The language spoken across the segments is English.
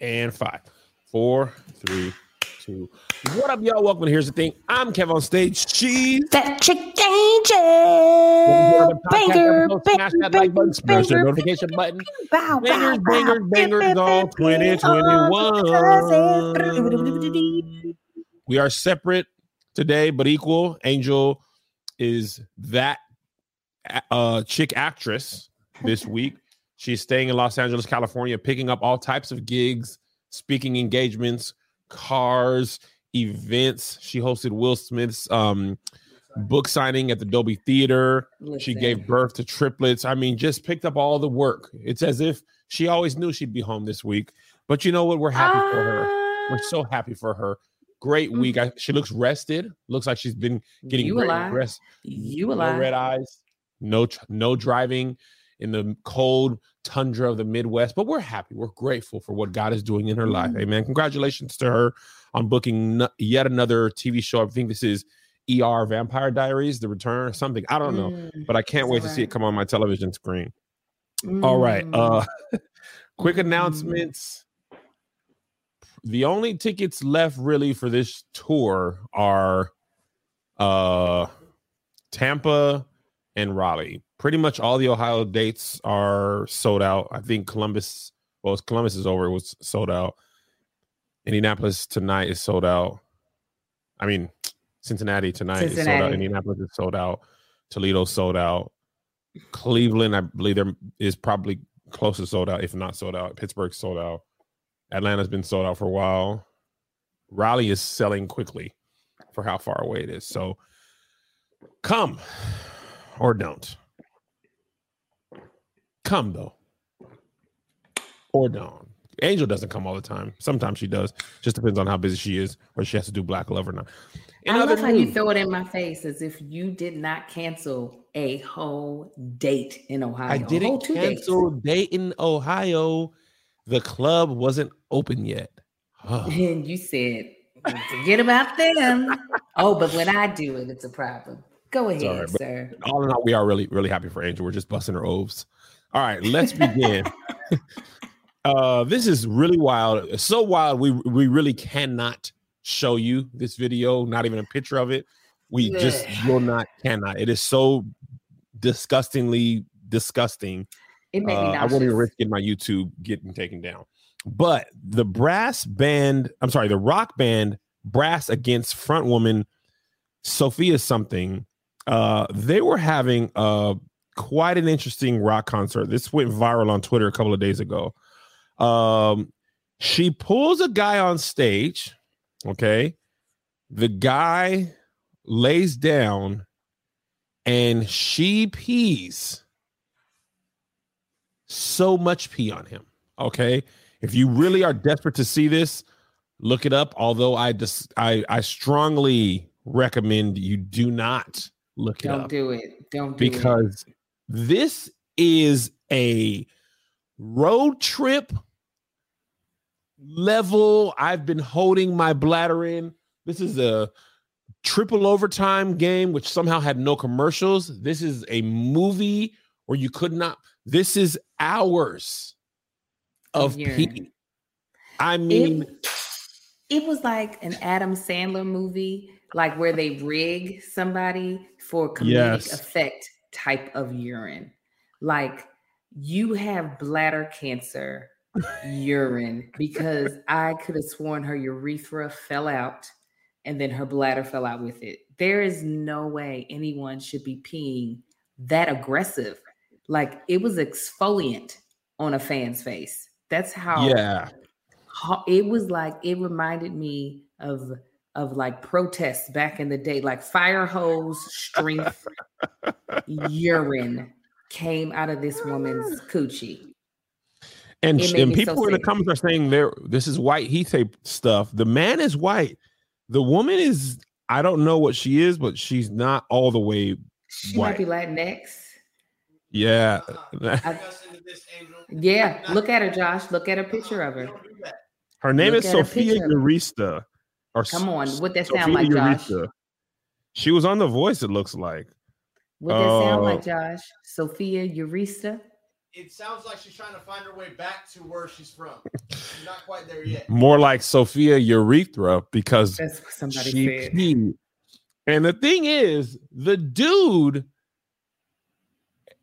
and five, four, three, two. What up, y'all? Welcome to Here's the Thing. I'm Kev on stage. She's That chick angel. Banger, Smash that like button, smash the notification button. Bow, Bangers, bangers, bangers all 2021. We are separate today, but equal. Angel is that uh, chick actress this week. She's staying in Los Angeles, California, picking up all types of gigs, speaking engagements, cars, events. She hosted Will Smith's um, book signing at the Dolby Theater. She gave birth to triplets. I mean, just picked up all the work. It's as if she always knew she'd be home this week. But you know what? We're happy for her. We're Ah, so happy for her. Great week. I, she looks rested. Looks like she's been getting you great alive. rest. You No alive. red eyes. No, no driving in the cold tundra of the Midwest. But we're happy. We're grateful for what God is doing in her life. Mm. Amen. Congratulations to her on booking yet another TV show. I think this is ER Vampire Diaries, The Return, or something. I don't know, Mm, but I can't wait that to see it come on my television screen. All right. Uh quick Mm. announcements. The only tickets left really for this tour are uh Tampa and Raleigh. Pretty much all the Ohio dates are sold out. I think Columbus, well, Columbus is over, it was sold out. Indianapolis tonight is sold out. I mean, Cincinnati tonight is sold out. Indianapolis is sold out. Toledo sold out. Cleveland, I believe there is probably close to sold out, if not sold out. Pittsburgh sold out. Atlanta's been sold out for a while. Raleigh is selling quickly for how far away it is. So come or don't. Come though. Or don't. Angel doesn't come all the time. Sometimes she does. Just depends on how busy she is or she has to do Black Love or not. In I love how you throw it in my face as if you did not cancel a whole date in Ohio. I didn't cancel dates. cancel Dayton, Ohio. The club wasn't open yet. Oh, And you said, forget about them. oh, but when I do it, it's a problem. Go ahead, all right, sir. all in all, we are really, really happy for Angel. We're just busting her oves. All right, let's begin. uh, this is really wild. So wild, we we really cannot show you this video, not even a picture of it. We just will not, cannot. It is so disgustingly disgusting. It made Uh, me I won't even risk getting my YouTube getting taken down. But the brass band, I'm sorry, the rock band Brass Against Frontwoman Sofia something, uh, they were having uh, quite an interesting rock concert. This went viral on Twitter a couple of days ago. Um, she pulls a guy on stage. Okay. The guy lays down and she pees so much pee on him. Okay. If you really are desperate to see this, look it up. Although I just I I strongly recommend you do not look it Don't up do it. Don't do it. This is a road trip level. I've been holding my bladder in. This is a triple overtime game, which somehow had no commercials. This is a movie where you could not. This is hours of urine. pee. I mean, it, it was like an Adam Sandler movie, like where they rig somebody for comedic Yes. effect type of urine. Like you have bladder cancer urine because I could have sworn her urethra fell out and then her bladder fell out with it. There is no way anyone should be peeing that aggressive. Like it was exfoliant on a fan's face. That's how yeah. ho- it was like it reminded me of of like protests back in the day like fire hose strength urine came out of this woman's ah. coochie And, and me so people in the comments are saying there this is white heat tape stuff. The man is white. The woman is I don't know what she is, but she's not all the way she white. might be latinx Yeah. Uh, yeah look at her josh look at a picture of her Her name Look is Sofia picture. Urista. Or come on what that Sofia sound like josh Urista. She was on The Voice, it looks like. what that sound Uh, like josh sofia urista it sounds like she's trying to find her way back to where she's from. She's not quite there yet. More like Sophia urethra because That's what somebody she said. peed. And the thing is, the dude,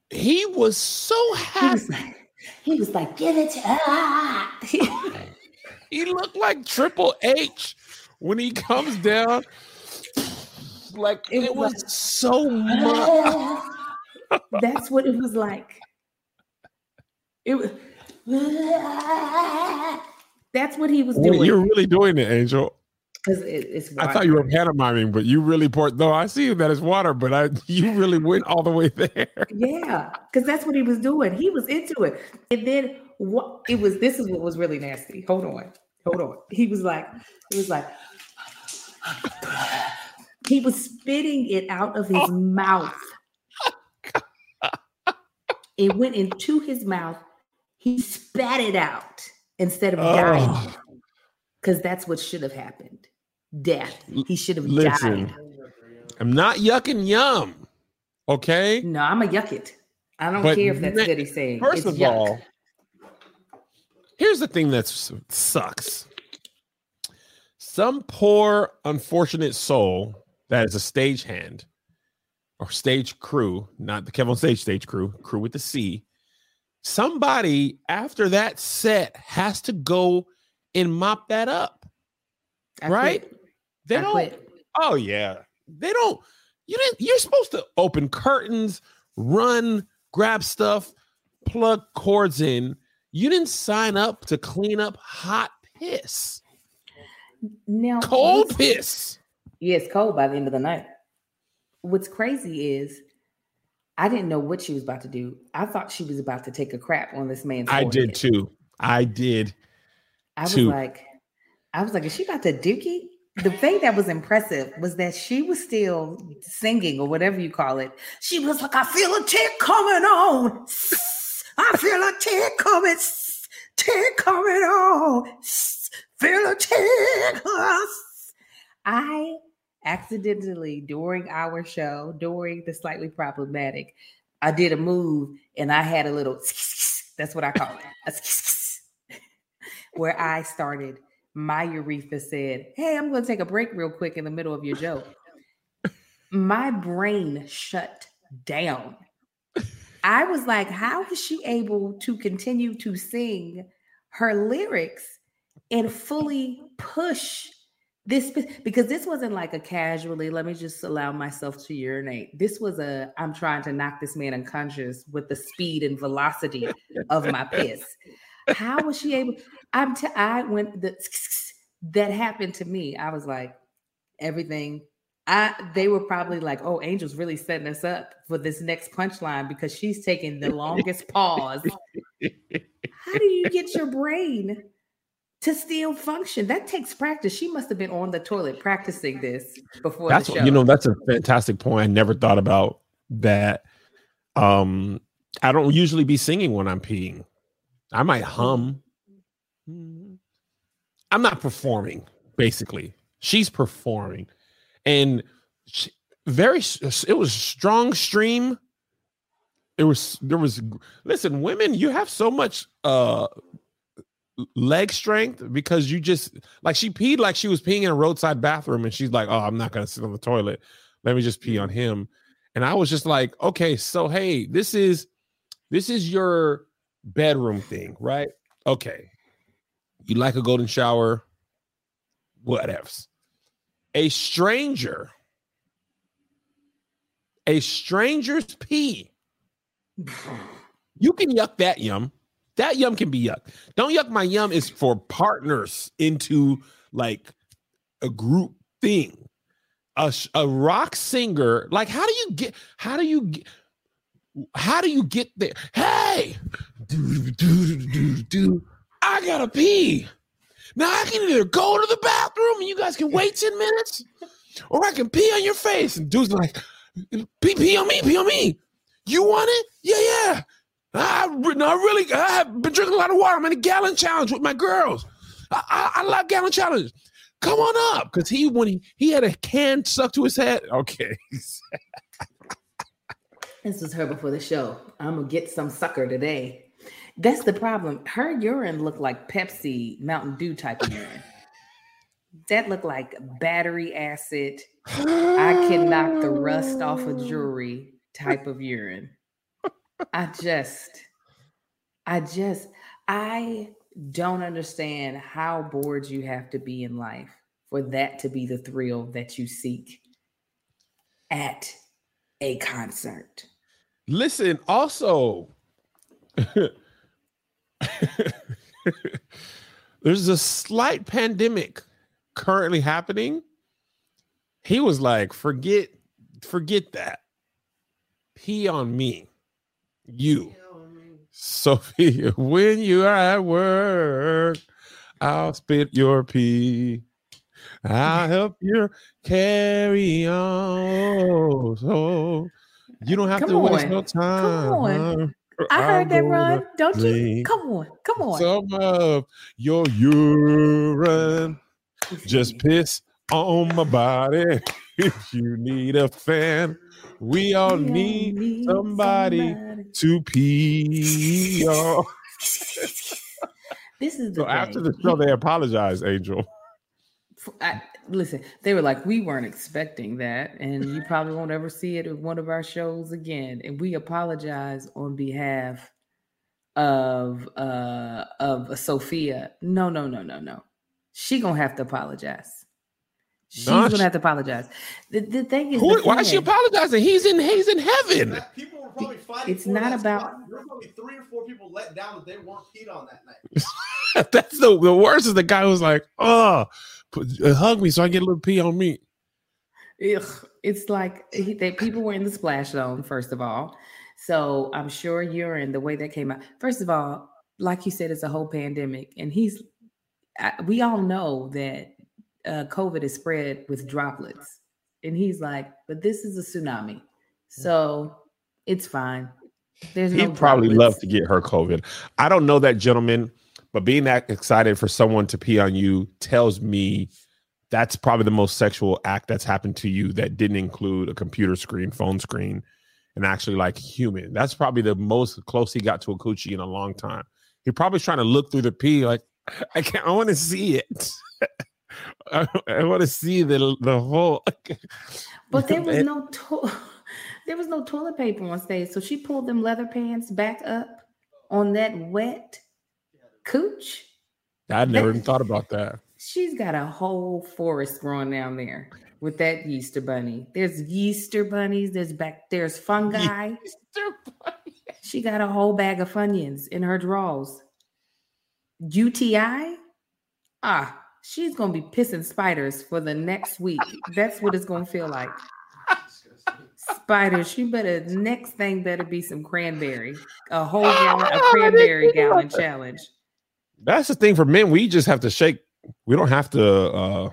he was so He happy. was like, he was like, give it to ah. He looked like Triple H when he comes down. Like It it, was was so much. That's what it was like. It was. That's what he was doing. you're really doing it, Angel. it- it's I thought you were pantomiming, but you really poured. No, I see that it's water, but I you really went all the way there. Yeah, because that's what he was doing. He was into it. And then what it was this is what was really nasty. Hold on. Hold on. He was like, he was like, he was spitting it out of his oh, mouth. It went into his mouth. He spat it out instead of oh. dying. Oh, Because that's what should have happened. Death. He should have Listen. died. I'm not yucking yum. Okay. No, I'm a yuck it. I don't But care if that's what he's saying. First It's of yuck. all, here's the thing that sucks. Some poor, unfortunate soul that is a stagehand or stage crew, not the Kevin stage stage crew, crew with the C. Somebody after that set has to go and mop that up. I right? quit. They I don't. quit. Oh yeah, they don't. You didn't. You're supposed to open curtains, run, grab stuff, plug cords in. You didn't sign up to clean up hot piss, Now, cold what's- piss. Yeah, cold by the end of the night. What's crazy is I didn't know what she was about to do. I thought she was about to take a crap on this man's. I forehead. did too. I did. I was like, I was like, is she about to dookie? The thing that was impressive was that she was still singing or whatever you call it. She was like, I feel a tick coming on. I feel a tick coming. Tick coming on. Feel a. I accidentally during our show, during the slightly problematic, I did a move and I had a little. That's what I call it. Where I started. My urethra said, Hey, I'm going to take a break real quick in the middle of your joke. My brain shut down. I was like, How is she able to continue to sing her lyrics and fully push this? Because this wasn't like a casually, let me just allow myself to urinate. This was a, I'm trying to knock this man unconscious with the speed and velocity of my piss. How was she able? I'm t- I went the that happened to me. I was like, everything. I they were probably like, oh, Angel's really setting us up for this next punchline because she's taking the longest pause. How do you get your brain to still function? That takes practice. She must have been on the toilet practicing this before That's the show. you know. That's a fantastic point. I never thought about that. Um, I don't usually be singing when I'm peeing. I might hum. I'm not performing. Basically, she's performing, and she, very. It was strong stream. It was there was. Listen, women, you have so much uh leg strength because you just like she peed like she was peeing in a roadside bathroom, and she's like, "Oh, I'm not gonna sit on the toilet. Let me just pee on mm-hmm. him." And I was just like, "Okay, so hey, this is this is your bedroom thing, right? Okay, you like a golden shower, whatevs. A stranger, a stranger's pee. You can yuck that yum. That yum can be yuck. Don't yuck my yum is for partners into like a group thing. A, a rock singer, like how do you get how do you get how do you get there? Hey, do, do, do, do. I gotta pee. Now I can either go to the bathroom and you guys can wait 10 minutes, or I can pee on your face. And dude's like, pee, pee on me, pee on me. You want it? Yeah, yeah. I, no, I really, I have been drinking a lot of water. I'm in a gallon challenge with my girls. I, I, I love gallon challenge. Come on up, because he when he he had a can stuck to his head. Okay, This was her before the show. I'm gonna get some sucker today. That's the problem. Her urine looked like Pepsi Mountain Dew type of urine. That looked like battery acid. I can knock the rust off of jewelry type of urine. I just, I just, I don't understand how bored you have to be in life for that to be the thrill that you seek at a concert. Listen, also, there's a slight pandemic currently happening. He was like, forget, forget that. Pee on me. You. Sofia, when you are at work, I'll spit your pee. I'll help you carry on. So you don't have Come to waste on. no time. Come on. I heard that run. Don't you? Come on. Come on. Some of your urine. Just piss on my body. If you need a fan, we all We all need somebody to pee on. This is the So after the show, they apologized, Angel. I, listen, they were like, we weren't expecting that, and you probably won't ever see it at one of our shows again. And we apologize on behalf of uh of Sofia. No, no, no, no, no. She gonna have to apologize. She's Nah, gonna have to apologize. The, the thing is, Who, the why is she apologizing? He's in he's in heaven. People were probably fighting. It's not about- spot. There were probably three or four people let down that they weren't peed on that night. That's the the worst is the guy who's like, oh, put, uh, hug me so I get a little pee on me. Ugh, it's like he, they, people were in the splash zone, first of all. So I'm sure urine, the way that came out. First of all, like you said, it's a whole pandemic. And he's, I, we all know that uh, COVID is spread with droplets. And he's like, but this is a tsunami. So it's fine. There's no He'd probably droplets. love to get her COVID. I don't know that gentleman, but being that excited for someone to pee on you tells me that's probably the most sexual act that's happened to you that didn't include a computer screen, phone screen, and actually like human. That's probably the most close he got to a coochie in a long time. He probably trying to look through the pee like I can't. I want to see it. I, I want to see the the whole. But there was no to- there was no toilet paper on stage, so she pulled them leather pants back up on that wet cooch. I never even thought about that. She's got a whole forest growing down there with that Easter bunny. There's Easter bunnies. There's back. There's fungi. She got a whole bag of funyuns in her drawers. UTI? Ah, she's gonna be pissing spiders for the next week. That's what it's gonna feel like. Spiders, you better next thing better be some cranberry, a whole gallon, a Oh, I didn't cranberry gallon challenge. That's the thing for men. We just have to shake. We don't have to uh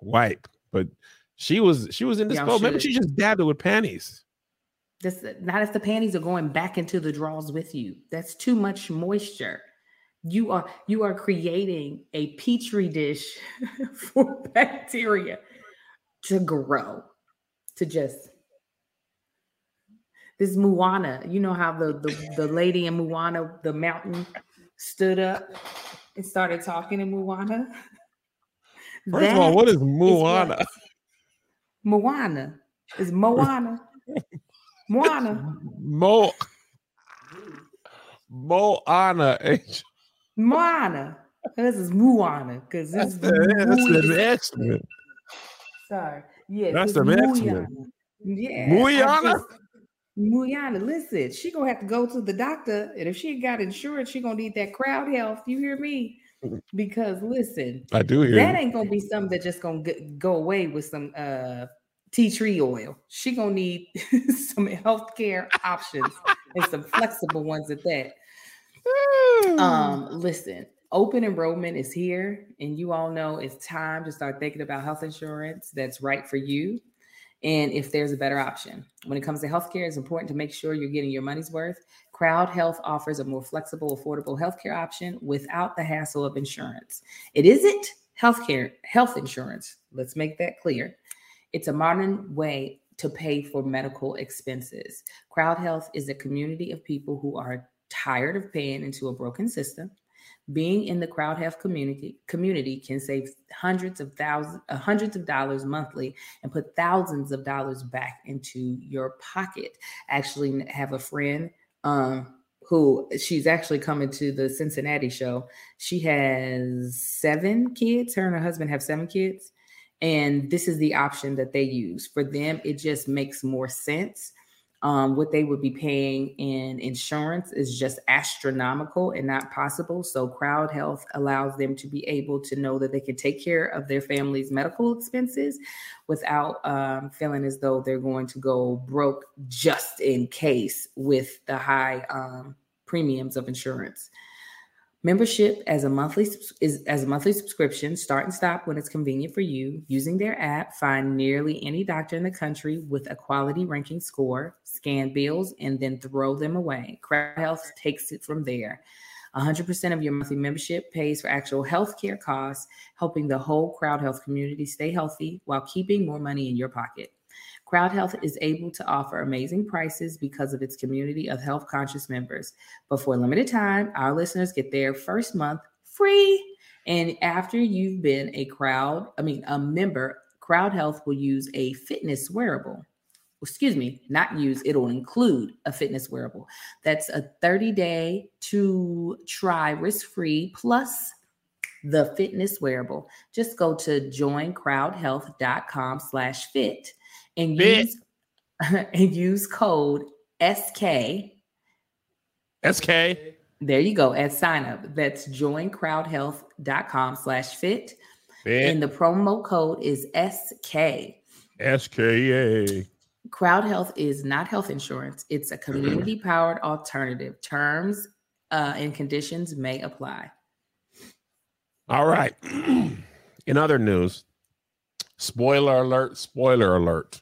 wipe. But she was she was in this Y'all boat. Maybe she just dabbed it with panties. This not if the panties are going back into the drawers with you. That's too much moisture. You are you are creating a petri dish for bacteria to grow, to just this Moana. You know how the the, the lady in Moana, the mountain, stood up and started talking in Moana. First of all, That what is is what- Moana? Moana is Moana. Moana. Mo Moana. Moana. This is Moana because this That's is the, that's the. Sorry. Yes, That's the X-Men. Yeah. Muyana? Muyana. Listen, she gonna have to go to the doctor, and if she ain't got insurance, she gonna need that crowd health. You hear me? Because listen, I do hear that you. ain't gonna be something that just gonna go away with some uh tea tree oil. She gonna need some healthcare options and some flexible ones at that. Um, listen, open enrollment is here, and you all know it's time to start thinking about health insurance that's right for you. And if there's a better option when it comes to healthcare, it's important to make sure you're getting your money's worth. Crowd Health offers a more flexible, affordable healthcare option without the hassle of insurance. It isn't healthcare, health insurance. Let's make that clear. It's a modern way to pay for medical expenses. Crowd Health is a community of people who are tired of paying into a broken system. Being in the crowd health community community can save hundreds of thousands, uh, hundreds of dollars monthly, and put thousands of dollars back into your pocket. Actually, have a friend um, who she's actually coming to the Cincinnati show. She has seven kids. Her and her husband have seven kids. And this is the option that they use. For them, it just makes more sense. Um, what they would be paying in insurance is just astronomical and not possible. So, Crowd Health allows them to be able to know that they can take care of their family's medical expenses without um, feeling as though they're going to go broke just in case with the high um, premiums of insurance. Membership as a monthly is as a monthly subscription. Start and stop when it's convenient for you. Using their app, find nearly any doctor in the country with a quality ranking score. Scan bills and then throw them away. Crowd Health takes it from there. 100% of your monthly membership pays for actual healthcare costs, helping the whole Crowd Health community stay healthy while keeping more money in your pocket. Crowd Health is able to offer amazing prices because of its community of health conscious members. But for a limited time, our listeners get their first month free. And after you've been a crowd, I mean, a member, Crowd Health will use a fitness wearable. Excuse me, not use, it'll include a fitness wearable. That's a 30 day to try risk free plus the fitness wearable. Just go to joincrowdhealth.com slash fit and Fit. use and use code SK. SK. There you go at sign up. That's joincrowdhealth.com slash fit. And the promo code is SK. SKA. Crowd Health is not health insurance. It's a community powered alternative. Terms uh, and conditions may apply. All right. In other news, spoiler alert, spoiler alert.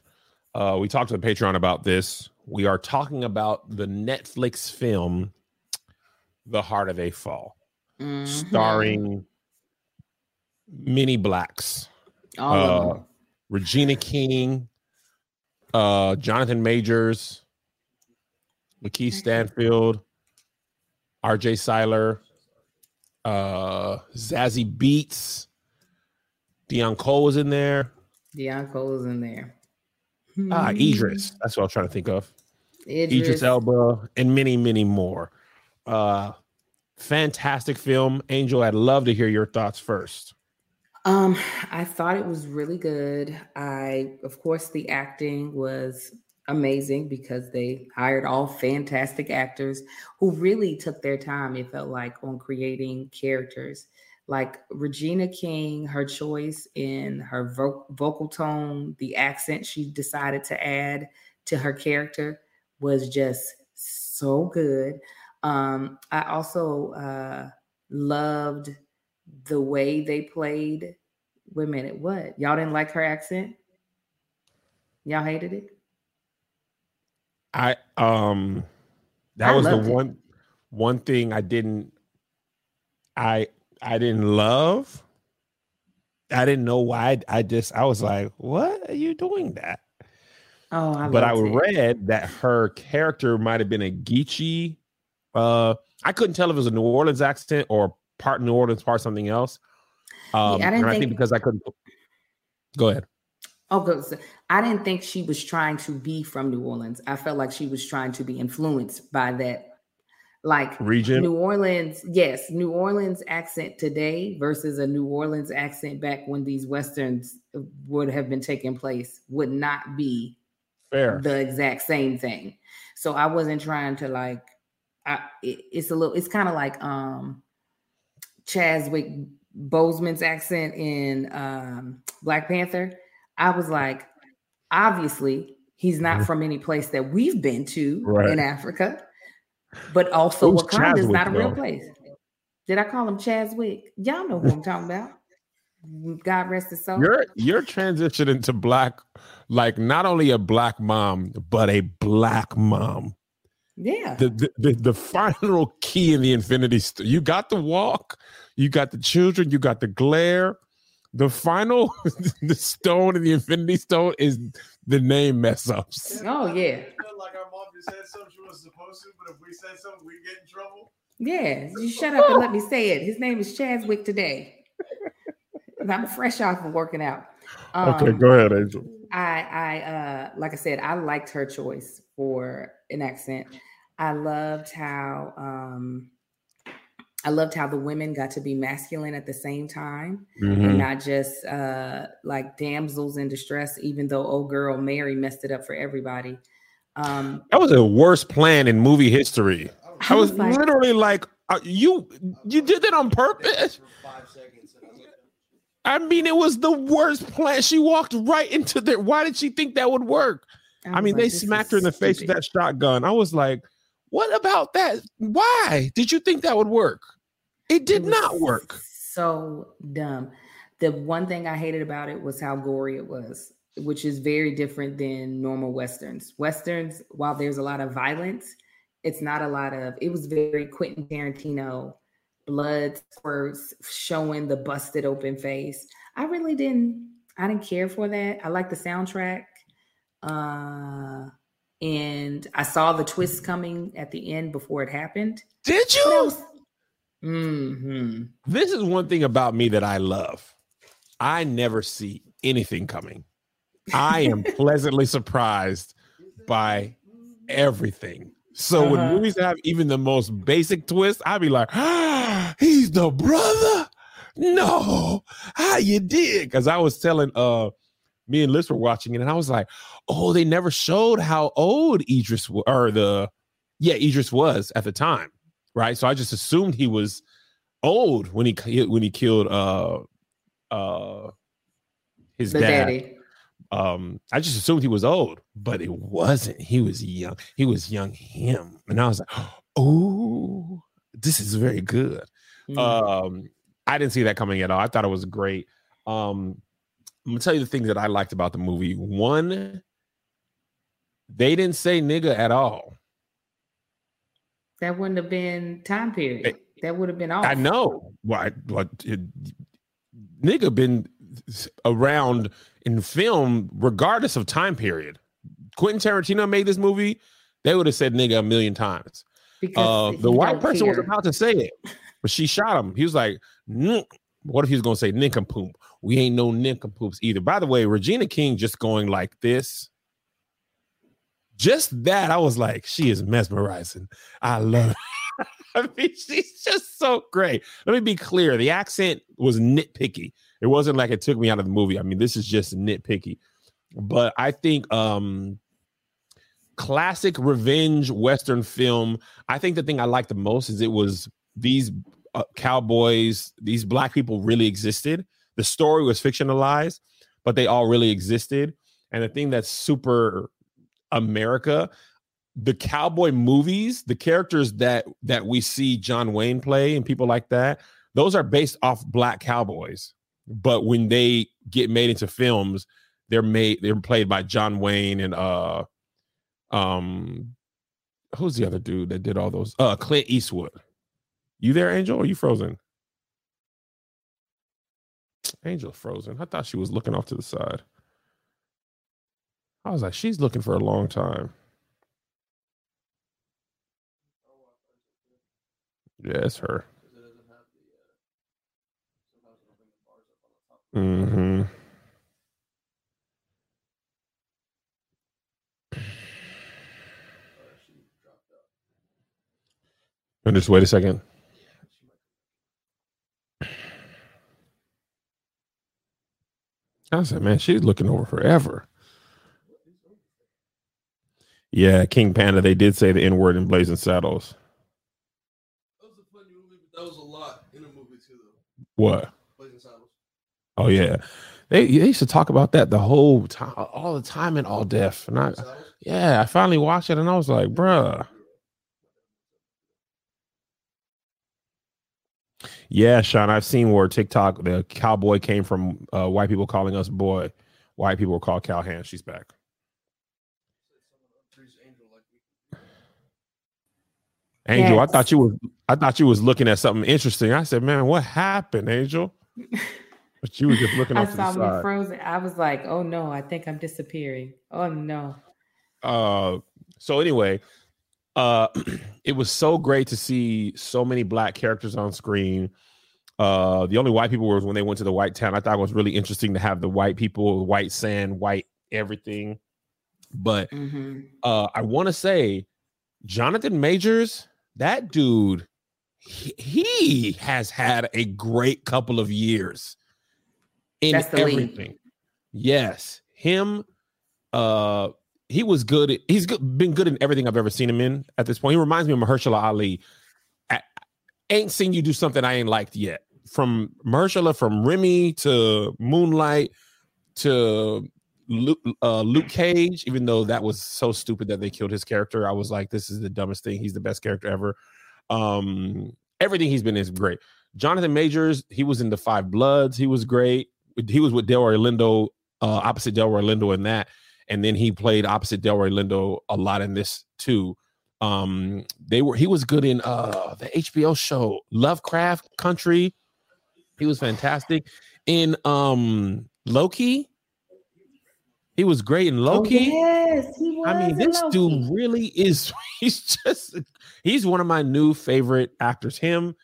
Uh, we talked to the Patreon about this. We are talking about the Netflix film, The Harder They Fall, Mhm. starring many blacks. all of uh, them. Regina King, uh, Jonathan Majors, LaKeith Stanfield, RJ Cyler, uh, Zazie Beetz, Deon Cole was in there. Deon Cole was in there. Ah, Idris. That's what I was trying to think of. Idris. Idris Elba, and many, many more. Uh, fantastic film. Angel, I'd love to hear your thoughts first. Um, I thought it was really good. I, of course, the acting was amazing because they hired all fantastic actors who really took their time, it felt like, on creating characters. Like Regina King, her choice in her vo- vocal tone, the accent she decided to add to her character was just so good. Um, I also uh, loved the way they played. Wait a minute, what? Y'all didn't like her accent? Y'all hated it? I um that I was the loved it. one one thing I didn't I I didn't love. I didn't know why. I, just I was like, what are you doing that? Oh, I but I it. read that her character might have been a Geechee. Uh I couldn't tell if it was a New Orleans accent or part New Orleans, part something else. Um I didn't and I think think- because I couldn't go ahead. Oh, good. So I didn't think she was trying to be from New Orleans. I felt like she was trying to be influenced by that. Like Region. New Orleans, yes, New Orleans accent today versus a New Orleans accent back when these westerns would have been taking place would not be Fair. the exact same thing. So I wasn't trying to like I it, it's a little it's kind of like um Chadwick Boseman's accent in um Black Panther. I was like obviously he's not Mhm. from any place that we've been to Right. in Africa. But also Who's Wakanda is not a real place. Did I call him Chadwick? Y'all know who I'm talking about. God rest his soul. You're you're transitioning to black, like not only a black mom, but a black mom. yeah. The the, the, the final key in the infinity. St- you got the walk, you got the children, you got the glare. The final, the stone in the Infinity Stone is the name mess ups. Oh yeah, feel like our mom just said something she wasn't supposed to, but if we said something, we get in trouble. yeah. You shut up and let me say it. His name is Chadwick today. And I'm fresh off of working out. Okay, Um, go ahead, Angel. I, I, uh, like I said, I liked her choice for an accent. I loved how, um, I loved how the women got to be masculine at the same time Mhm. and not just uh, like damsels in distress. Even though old girl Mary messed it up for everybody. Um, That was the worst plan in movie history. I was was like- literally like, uh, "You, you did that on purpose." I I mean, it was the worst plan. She walked right into there. Why did she think that would work? I, was mean, like, they smacked her in the face with that shotgun. I was like, "What about that? Why did you think that would work? It did It not work." So dumb. The one thing I hated about it was how gory it was, which is very different than normal westerns. Westerns, while there's a lot of violence, it's not a lot of. It was very Quentin Tarantino, blood spurts showing the busted open face. I really didn't. I didn't care for that. I like the soundtrack. Uh and I saw the twist coming at the end before it happened. Did you? was, hmm This is one thing about me that I love. I never see anything coming. I am pleasantly surprised by everything. So when Uh-huh. movies have even the most basic twist, I'd be like, ah, he's the brother. No, how you did? Because I was telling uh me and Liz were watching it, and I was like, oh, they never showed how old Idris wa- or the yeah, Idris was at the time, right? So I just assumed he was old when he when he killed uh uh his dad daddy. Um i just assumed he was old but it wasn't. He was young. He was young him. And i was like oh this is very good. Mm. um i didn't see that coming at all. I thought it was great. Um i'm gonna tell you the things that i liked about the movie. One they didn't say nigga at all. That wouldn't have been time period. that would have been off. i know. Why what it, nigga been around in film regardless of time period quentin tarantino made this movie they would have said nigga a million times because uh, the white person was care. about to say it, but she shot him. He was like. "What if he was going to say nincompoop? We ain't no nincompoops either." By the way, Regina King just going like this, just that, I was like, "She is mesmerizing." I love. It. I mean, she's just so great. Let me be clear: the accent was nitpicky. It wasn't like it took me out of the movie. I mean, this is just nitpicky. But I think um classic revenge western film i think the thing i like the most is it was these uh, cowboys these black people really existed the story was fictionalized but they all really existed and the thing that's super america the cowboy movies the characters that that we see john wayne play and people like that those are based off black cowboys but when they get made into films they're made they're played by john wayne and uh um who's the other dude that did all those? Uh clint eastwood. You there angel or you frozen? Angel frozen. I thought she was looking off to the side. I was like she's looking for a long time. Yeah it's her mm-hmm and just wait a second I said, man, she's looking over forever. Yeah, King Panda. They did say the N word in Blazing Saddles. That was a funny movie, but that was a lot in a movie too, though. What? Oh yeah, they they used to talk about that the whole time, all the time in All Deaf. And I, yeah, I finally watched it and I was like, bruh. Yeah, Sean, I've seen where TikTok the cowboy came from uh, white people calling us boy. White people were called cowhand. She's back. Angel, I thought you was I thought you was looking at something interesting. I said, man, what happened, Angel? But you were just looking I saw the me side. frozen. I was like, oh no, I think I'm disappearing. Oh no. Uh, so anyway, uh, it was so great to see so many black characters on screen. Uh, the only white people was when they went to the white town. I thought it was really interesting to have the white people, white sand, white everything. But hmm uh, I want to say, Jonathan Majors, that dude, he, he has had a great couple of years in the lead. everything. Yes, him. Uh, he was good. He's good, been good in everything I've ever seen him in. At this point, he reminds me of Mahershala Ali. I, ain't seen you do something I ain't liked yet. From Mahershala, from Remy to Moonlight to Luke, uh, Luke Cage, even though that was so stupid that they killed his character, I was like, this is the dumbest thing. He's the best character ever. Um, everything he's been is great. Jonathan Majors, he was in the Five Bloods. He was great. He was with Delroy Lindo, uh, opposite Delroy Lindo in that, and then he played opposite Delroy Lindo a lot in this too. Um, they were he was good in uh the HBO show Lovecraft Country. He was fantastic in um Loki. He was great in Loki. Oh, yes, he was. I mean, this dude really is. He's just. He's one of my new favorite actors. Him,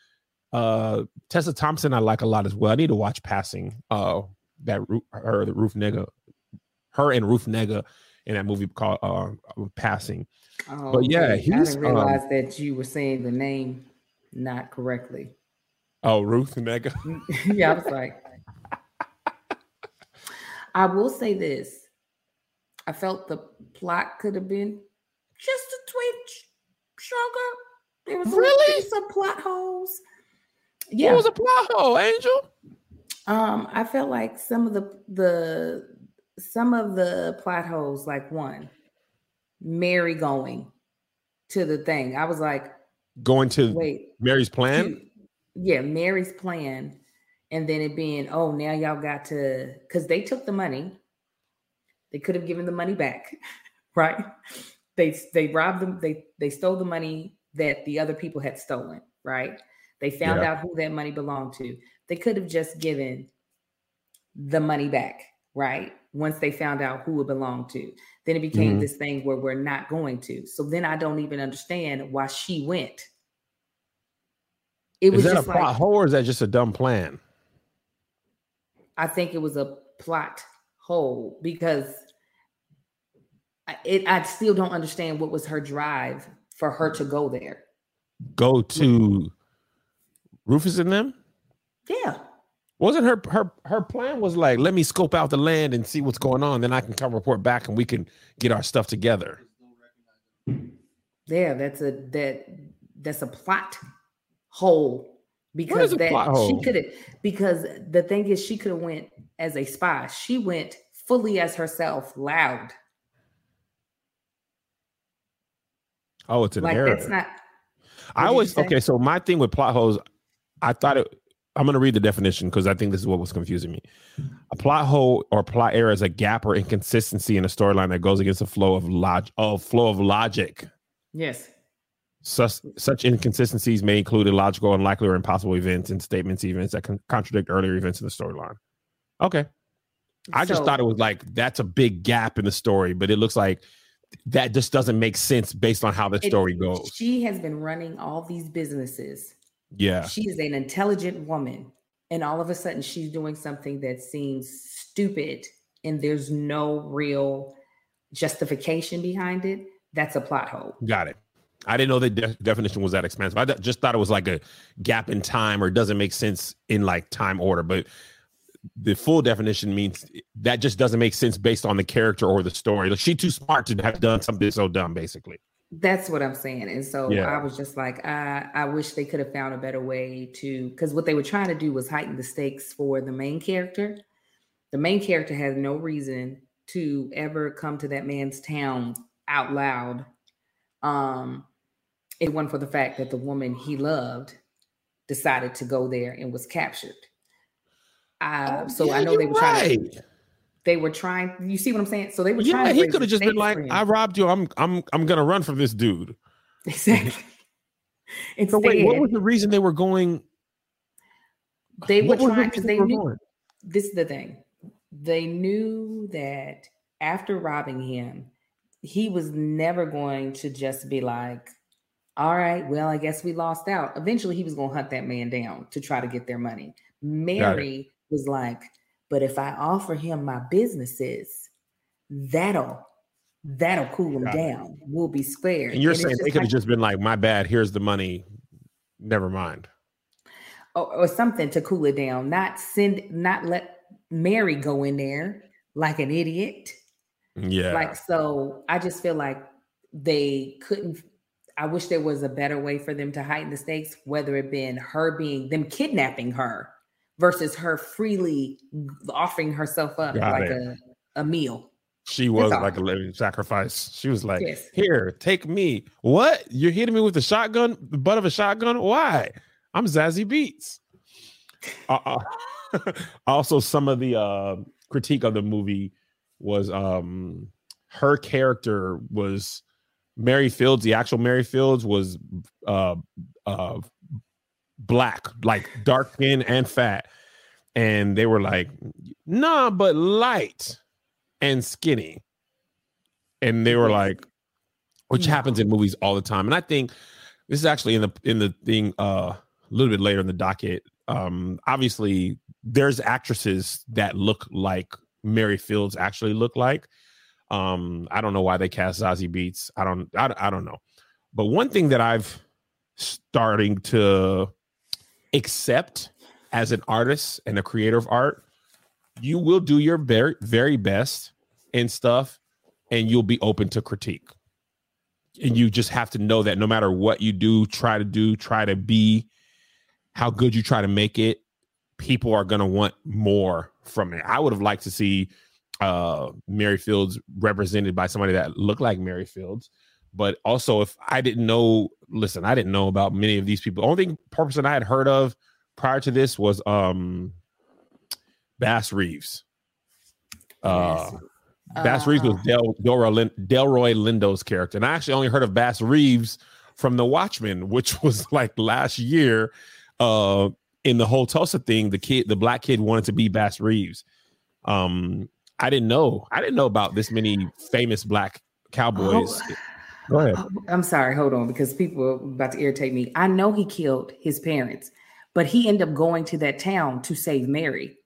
uh, Tessa Thompson, I like a lot as well. I need to watch Passing. Uh, that her, the Roof Nega, her and Roof Nega in that movie called uh, Passing. Oh, but yeah, okay. I didn't realize that you were saying the name not correctly. Oh, Ruth Negga. yeah, I was like, I will say this. I felt the plot could have been just a twitch stronger. There was really some plot holes. Yeah, Yeah, it was a plot hole, Angel. um, I felt like some of the the some of the plot holes, like one, Mary going to the thing. I was like, Going to wait, Mary's plan. to- yeah, Mary's plan, and then it being, oh, now y'all got to because they took the money. They could have given the money back, right? They they robbed them. They they stole the money that the other people had stolen, right? They found Yeah. out who that money belonged to. They could have just given the money back, right? Once they found out who it belonged to. Then it became Mhm. this thing where we're not going to. So then I don't even understand why she went. It Is was that a just plot like hole or is that just a dumb plan? I think it was a plot hole because it, I still don't understand what was her drive for her to go there. Go to Rufus and them. Yeah, Wasn't her her her plan was like, let me scope out the land and see what's going on, then I can come report back and we can get our stuff together. yeah, that's a that that's a plot hole because that hole? she could have because the thing is she could have went as a spy. She went fully as herself, loud. Oh, it's an like error. that's not. I always okay. So my thing with plot holes, I thought it. I'm going to read the definition because I think this is what was confusing me. A plot hole or plot error is a gap or inconsistency in a storyline that goes against the flow of log of flow of logic. Yes. Such such inconsistencies may include illogical, unlikely, or impossible events and statements, events that can contradict earlier events in the storyline. Okay, I just thought it was like that's a big gap in the story, but it looks like that just doesn't make sense based on how the story goes. She has been running all these businesses Yeah, she is an intelligent woman and all of a sudden she's doing something that seems stupid and there's no real justification behind it that's a plot hole got it. I didn't know the de- definition was that expansive. I d- just thought it was like a gap in time or it doesn't make sense in like time order, but the full definition means that just doesn't make sense based on the character or the story. Like, she too smart to have done something so dumb, basically. That's what i'm saying and so Yeah. i was just like i i wish they could have found a better way to because what they were trying to do was heighten the stakes for the main character the main character has no reason to ever come to that man's town out loud um it wasn't for the fact that the woman he loved decided to go there and was captured uh, so i Oh, know they you're were trying right. They were trying you see what i'm saying so they were Yeah, trying to he could have just been like, "I robbed you. I'm, I'm, I'm gonna run from this dude." exactly So wait, what was the reason they were going? they were the trying because reason they knew going? this is the thing. They knew that after robbing him, he was never going to just be like, all right, well, I guess we lost out. Eventually, he was going to hunt that man down to try to get their money. Mary was like, but if I offer him my businesses, that'll that'll cool him down. We'll be square. And you're it's saying they could have like- just been like, "My bad. Here's the money. Never mind." or, or something to cool it down. Not send, not let Mary go in there like an idiot. Yeah. Like so, I just feel like they couldn't. I wish there was a better way for them to heighten the stakes, whether it been her being them kidnapping her versus her freely offering herself up Got like a, a meal. she was like a living sacrifice. She was like, Yes. "Here, take me." What? You're hitting me with a shotgun, the butt of a shotgun? Why? I'm Zazie Beetz. Uh, uh, also, some of the uh, critique of the movie was um her character was Mary Fields. The actual Mary Fields was uh uh black, like dark skin and fat, and they were like, "Nah, but light and skinny," and they were like, which happens in movies all the time. And I think this is actually in the in the thing uh, a little bit later in the docket. Um, obviously, there's actresses that look like Mary Fields actually look like. Um, I don't know why they cast Zazie Beetz. I don't. I, I don't know. But one thing that I've starting to accept as an artist and a creator of art, you will do your very very best and stuff, and you'll be open to critique. And you just have to know that no matter what you do, try to do, try to be, how good you try to make it, people are going to want more from it. I would have liked to see uh Mary Fields represented by somebody that looked like Mary Fields. But also, if I didn't know, listen, I didn't know about many of these people. The only thing person I had heard of prior to this was um Bass Reeves. Uh. Bass Reeves was Uh, Del, Delroy, Lin, Delroy Lindo's character. And I actually only heard of Bass Reeves from The Watchmen, which was like last year uh, in the whole Tulsa thing. The kid, the black kid wanted to be Bass Reeves. Um, I didn't know. I didn't know about this many famous black cowboys. Go ahead. Oh, I'm sorry, hold on, because people are about to irritate me. I know he killed his parents, but he ended up going to that town to save Mary.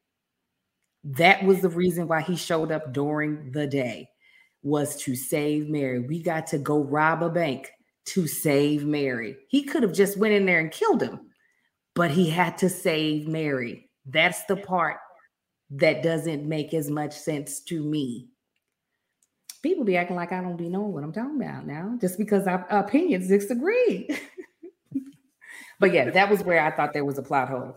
That was the reason why he showed up during the day, was to save Mary. We got to go rob a bank to save Mary. He could have just went in there and killed him, but he had to save Mary. That's the part that doesn't make as much sense to me people be acting like I don't be knowing what I'm talking about now, just because our opinions disagree. but yeah, that was where I thought there was a plot hole.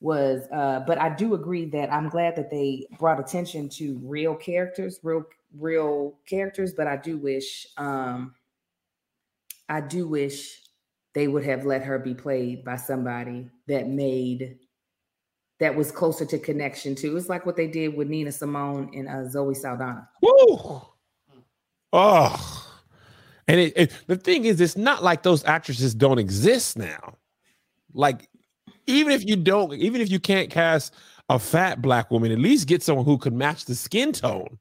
Was uh, but I do agree that I'm glad that they brought attention to real characters, real real characters. But I do wish, um, I do wish they would have let her be played by somebody that made that was closer to connection to. It's like what they did with Nina Simone and uh, Zoe Saldana. Woo! Oh, and it, it, the thing is, it's not like those actresses don't exist now. Like, even if you don't, even if you can't cast a fat black woman, at least get someone who could match the skin tone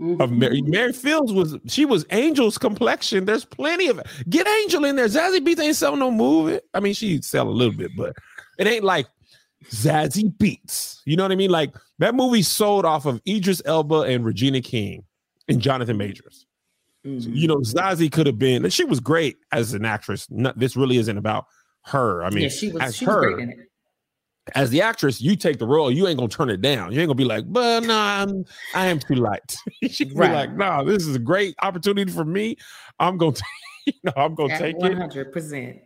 of mm-hmm. Mary. Mary Fields was she was Angel's complexion. There's plenty of get Angel in there. Zazie Beetz ain't selling no movie. I mean, she sell a little bit, but it ain't like Zazie Beetz. You know what I mean? Like that movie sold off of Idris Elba and Regina King and Jonathan Majors. Mhm. You know, Zazie could have been, and she was great as an actress. Not, this really isn't about her. I mean, yeah, she was as she was her, great in it. as the actress, you take the role, you ain't gonna turn it down. You ain't gonna be like, but no, I'm I am too light. she Right. be like, no, this is a great opportunity for me. I'm gonna take, you know, I'm gonna take One it. hundred percent,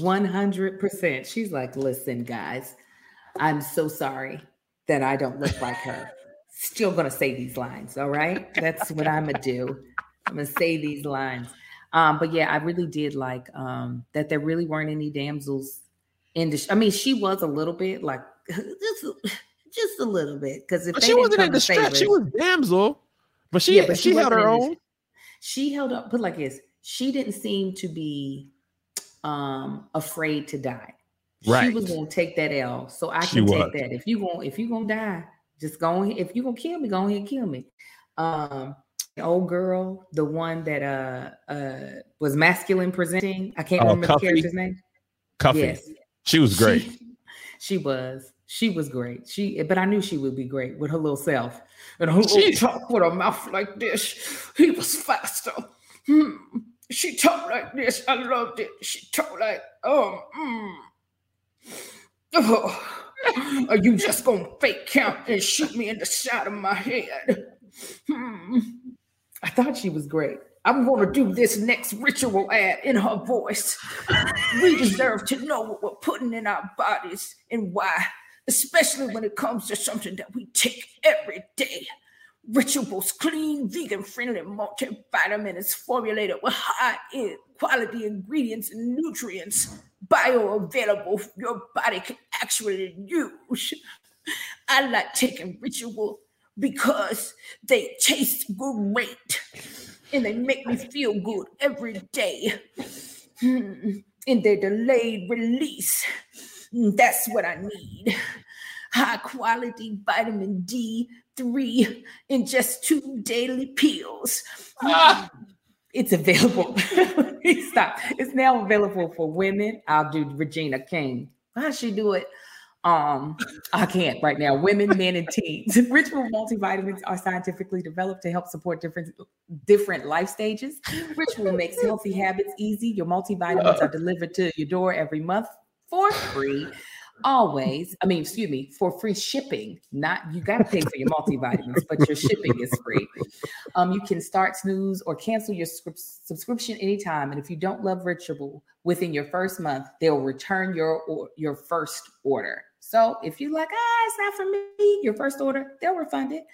one hundred percent. She's like, listen, guys, I'm so sorry that I don't look like her. Still gonna say these lines, all right? That's what I'm gonna do. I'm gonna say these lines. Um, but yeah, I really did like um that there really weren't any damsels in the. Sh- I mean, she was a little bit like just, just a little bit because if they she wasn't in distress. She was damsel, but she Yeah, but she, she held her own. she held up put like this she didn't seem to be um afraid to die Right. She was gonna take that L, so I She can was. take that. If you gonna if you gonna die, just go ahead. If you gonna kill me, go ahead and kill me. Um, old girl, the one that uh uh was masculine presenting. I can't Oh, remember Cuffee? the character's name. Cuffee. Yes, She was great. She, she was. She was great. She, but I knew she would be great with her little self and her She- talk with her mouth like this. He was faster. Hmm. She talked like this. I loved it. She talked like, oh, mm. oh. Are you just gonna fake count and shoot me in the side of my head? Hmm. I thought she was great. I'm gonna do this next ritual ad in her voice. We deserve to know what we're putting in our bodies and why, especially when it comes to something that we take every day. Rituals clean, vegan friendly multivitamin is formulated with high end quality ingredients and nutrients, bioavailable your body can actually use. I like taking ritual because they taste great and they make me feel good every day. Hmm. In their delayed release, that's what I need. High quality vitamin D3 in just two daily pills. Ah. It's available. Stop. It's now available for women. I'll do Regina King. How she do it? Um, I can't right now. Women, men, and teens. Ritual multivitamins are scientifically developed to help support different different life stages. Ritual makes healthy habits easy. Your multivitamins are delivered to your door every month for free. Always, I mean, excuse me, for free shipping. Not you got to pay for your multivitamins, but your shipping is free. Um, you can start, snooze, or cancel your scrip- subscription anytime. And if you don't love Ritual within your first month, they'll return your or, your first order. So if you like, ah, it's not for me, your first order, they'll refund it.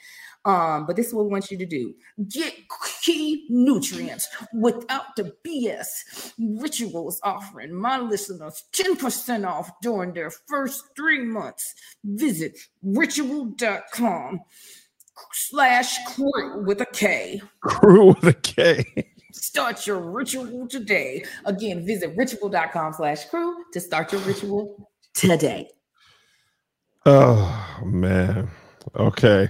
Um, but this is what we want you to do: get key nutrients without the BS. Rituals offering my listeners 10% off during their first three months. Visit ritual.com slash crew with a K. Crew with a K. Start your ritual today. Again, visit ritual.com slash crew to start your ritual today. Oh man. Okay.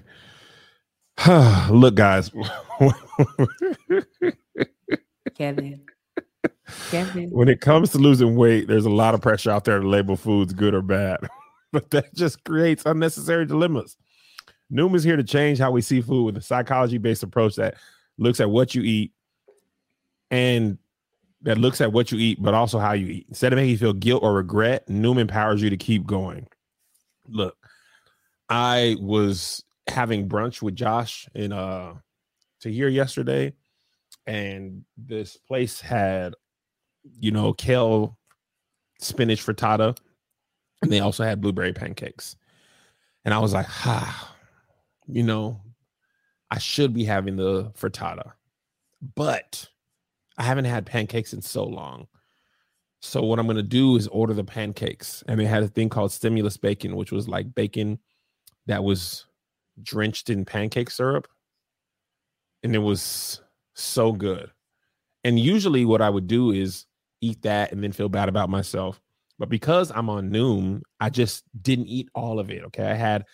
Look, guys. Kevin. Kevin. when it comes to losing weight, there's a lot of pressure out there to label foods good or bad, but that just creates unnecessary dilemmas. Noom is here to change how we see food with a psychology based approach that looks at what you eat and that looks at what you eat, but also how you eat. Instead of making you feel guilt or regret, Noom empowers you to keep going. Look, I was having brunch with Josh in uh to here yesterday, and this place had you know, kale spinach frittata, and they also had blueberry pancakes. And I was like, ah, you know, I should be having the frittata, but I haven't had pancakes in so long. So what I'm gonna do is order the pancakes, and they had a thing called stimulus bacon, which was like bacon that was drenched in pancake syrup, and it was so good. And usually, what I would do is eat that and then feel bad about myself. But because I'm on Noom, I just didn't eat all of it. Okay. I had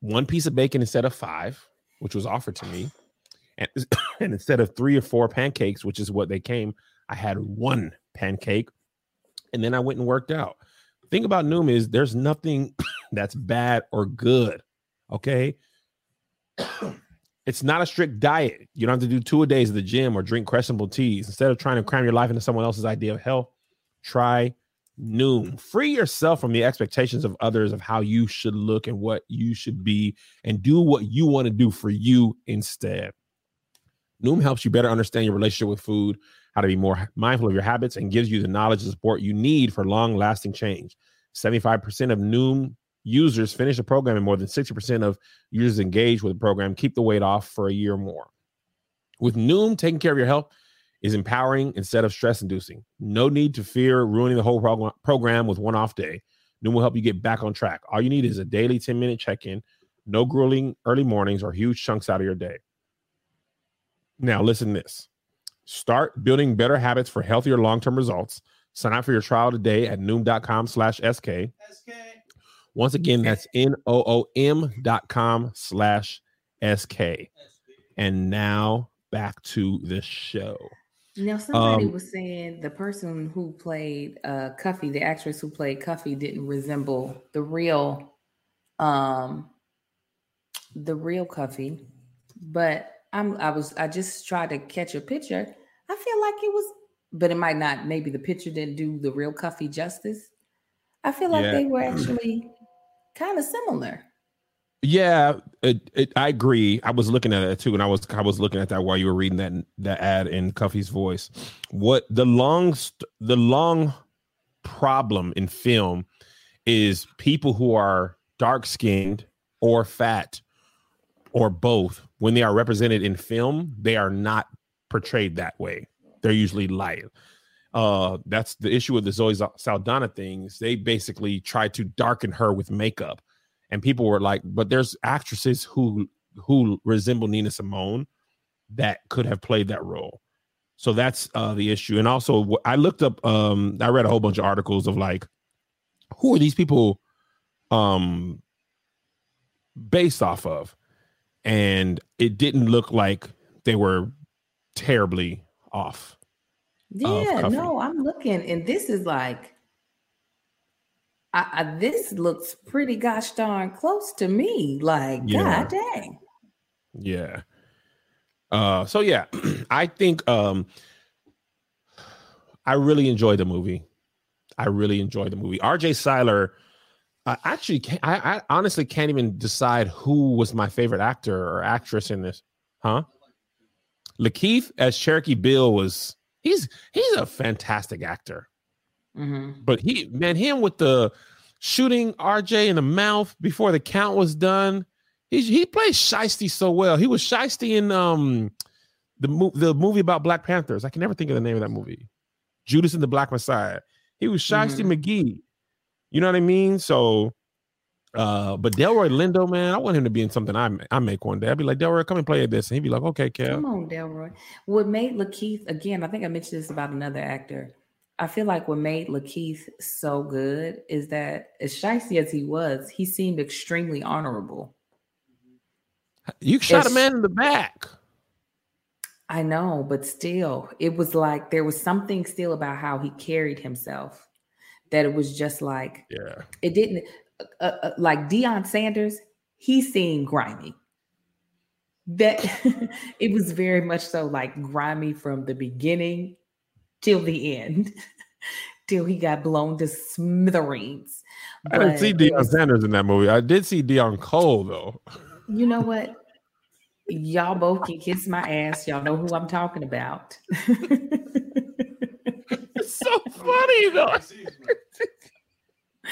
one piece of bacon instead of five, which was offered to me. And, and instead of three or four pancakes, which is what they came, I had one pancake. And then I went and worked out. Thing about Noom is there's nothing that's bad or good. Okay. It's not a strict diet. You don't have to do two a days at the gym or drink questionable teas. Instead of trying to cram your life into someone else's idea of health, try Noom. Free yourself from the expectations of others of how you should look and what you should be, and do what you want to do for you instead. Noom helps you better understand your relationship with food, how to be more mindful of your habits, and gives you the knowledge and support you need for long lasting change. 75% of Noom users finish the program, and more than 60% of users engaged with the program keep the weight off for a year or more. With Noom, taking care of your health is empowering instead of stress inducing. No need to fear ruining the whole prog- program with one off day. Noom will help you get back on track. All you need is a daily 10 minute check in, no grueling early mornings or huge chunks out of your day. Now, listen to this start building better habits for healthier long term results. Sign up for your trial today at noom.com slash SK. SK. Once again, that's N O O M dot com slash SK. And now back to the show. Now somebody Um, was saying the person who played uh Cuffee, the actress who played Cuffee, didn't resemble the real um the real Cuffee. But I'm I was I just tried to catch a picture. I feel like it was, but it might not. Maybe the picture didn't do the real Cuffee justice. I feel like Yeah. they were actually kind of similar. Yeah, it, it, I agree. I was looking at it too, and I was I was looking at that while you were reading that that ad in Cuffee's voice. What the long the long problem in film is people who are dark skinned or fat or both. When they are represented in film, they are not portrayed that way. They're usually light. Uh, that's the issue with the Zoe Saldana things. They basically tried to darken her with makeup and people were like, but there's actresses who who resemble Nina Simone that could have played that role. So that's uh the issue. And also I looked up um I read a whole bunch of articles of like who are these people um based off of? And it didn't look like they were terribly off. Yeah, Cuffee. no, I'm looking, and this is like, I, I this looks pretty gosh darn close to me. Like, Yeah. god dang. Yeah. Uh so yeah, I think um I really enjoyed the movie. I really enjoyed the movie. RJ Cyler I actually can't, I, I honestly can't even decide who was my favorite actor or actress in this. Huh? LaKeith as Cherokee Bill was he's he's a fantastic actor. hmm But he man, him with the shooting RJ in the mouth before the count was done. He he plays Shiesty so well. He was Shiesty in um the mo- the movie about Black Panthers. I can never think of the name of that movie. Judas and the Black Messiah. He was Shiesty McGee. You know what I mean? So uh but Delroy Lindo, man, I want him to be in something I I make one day. I'd be like, Delroy, come and play at this. And he'd be like, okay, Come on, Delroy. What made LaKeith again? I think I mentioned this about another actor. I feel like what made LaKeith so good is that as shisty as he was, he seemed extremely honorable. You shot a man in the back. I know, but still, it was like there was something still about how he carried himself that it was just like Yeah. it didn't uh, uh, like Deion Sanders. He seemed grimy. That it was very much so like grimy from the beginning till the end, till he got blown to smithereens. I didn't see it Deion Sanders in that movie. I did see Deon Cole though. You know what? Y'all both can kiss my ass. Y'all know who I'm talking about. It's so funny though.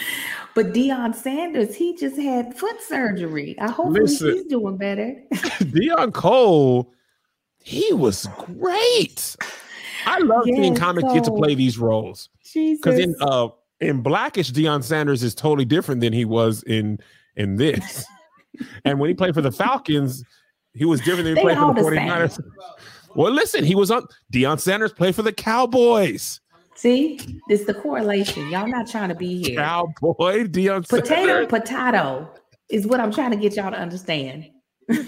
But Deion Sanders, he just had foot surgery. I hope Listen. he's doing better. Deon Cole, he was great. I love seeing Yes, comic kids to play these roles because in uh in Blackish, Deion Sanders is totally different than he was in in this. and when he played for the Falcons, he was different than he They played for the the same. 49ers. Well, listen, he was on Deion Sanders played for the Cowboys. See, it's the correlation. Y'all not trying to be here. Cowboy Deion Potato, potato is what I'm trying to get y'all to understand. That's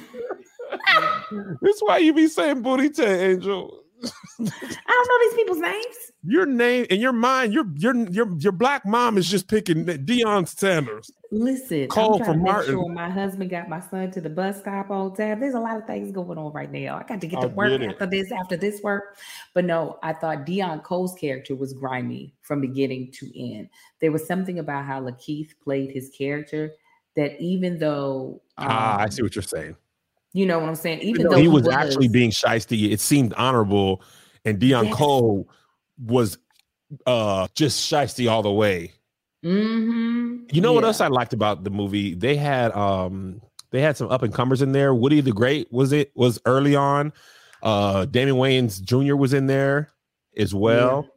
why you be saying booty to Angel. I don't know these people's names. Your name in your mind, your your your your black mom is just picking Deion Sanders. Listen, Call for Martin. sure my husband got my son to the bus stop on time. There's a lot of things going on right now. I got to get to I work get after this, after this work. But no, I thought Deon Cole's character was grimy from beginning to end. There was something about how LaKeith played his character that even though ah, I um, see what you're saying. You know what I'm saying, even Even though though he was, actually being shisty, it seemed honorable, and Deion Yes. Cole was uh just shisty all the way. Mhm. You know what else I liked about the movie? They had um they had some up and comers in there. Woody the Great was it was early on. Uh Damon Wayans Jr. was in there as well.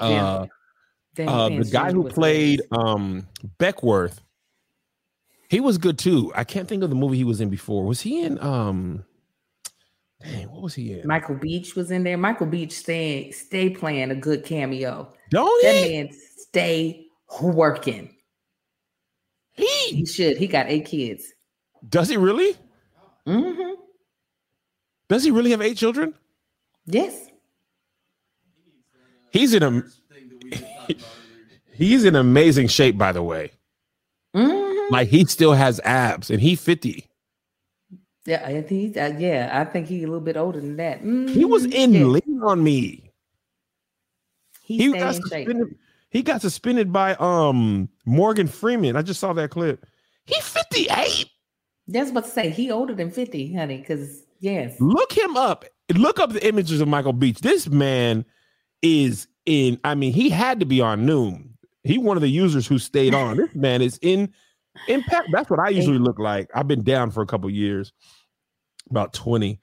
Yeah. Uh Then uh, the guy who played um Beckwourth, he was good too. I can't think of the movie he was in before. Was he in um Dang, what was he in? Michael Beach was in there. Michael Beach stay stay playing a good cameo. Don't That he? man stay working. He He should. He got eight kids. does he really? Mm-hmm. Does he really have eight children? Yes. He's in a Thing that we just talked about earlier. he's in amazing shape, by the way. Like he still has abs, and he fifty. Yeah, I think, uh, yeah, I think he's a little bit older than that. He was Mhm. in Yeah, Lean on Me. He, He got shape. suspended. He got suspended by um Morgan Freeman. I just saw that clip. He fifty eight. That's what to say. He older than 50, honey, because yes. Look him up. Look up the images of Michael Beach. This man is in. I mean, he had to be on Noom. He one of the users who stayed on. This man is in impact. That's what I usually look like. I've been down for a couple years, about twenty.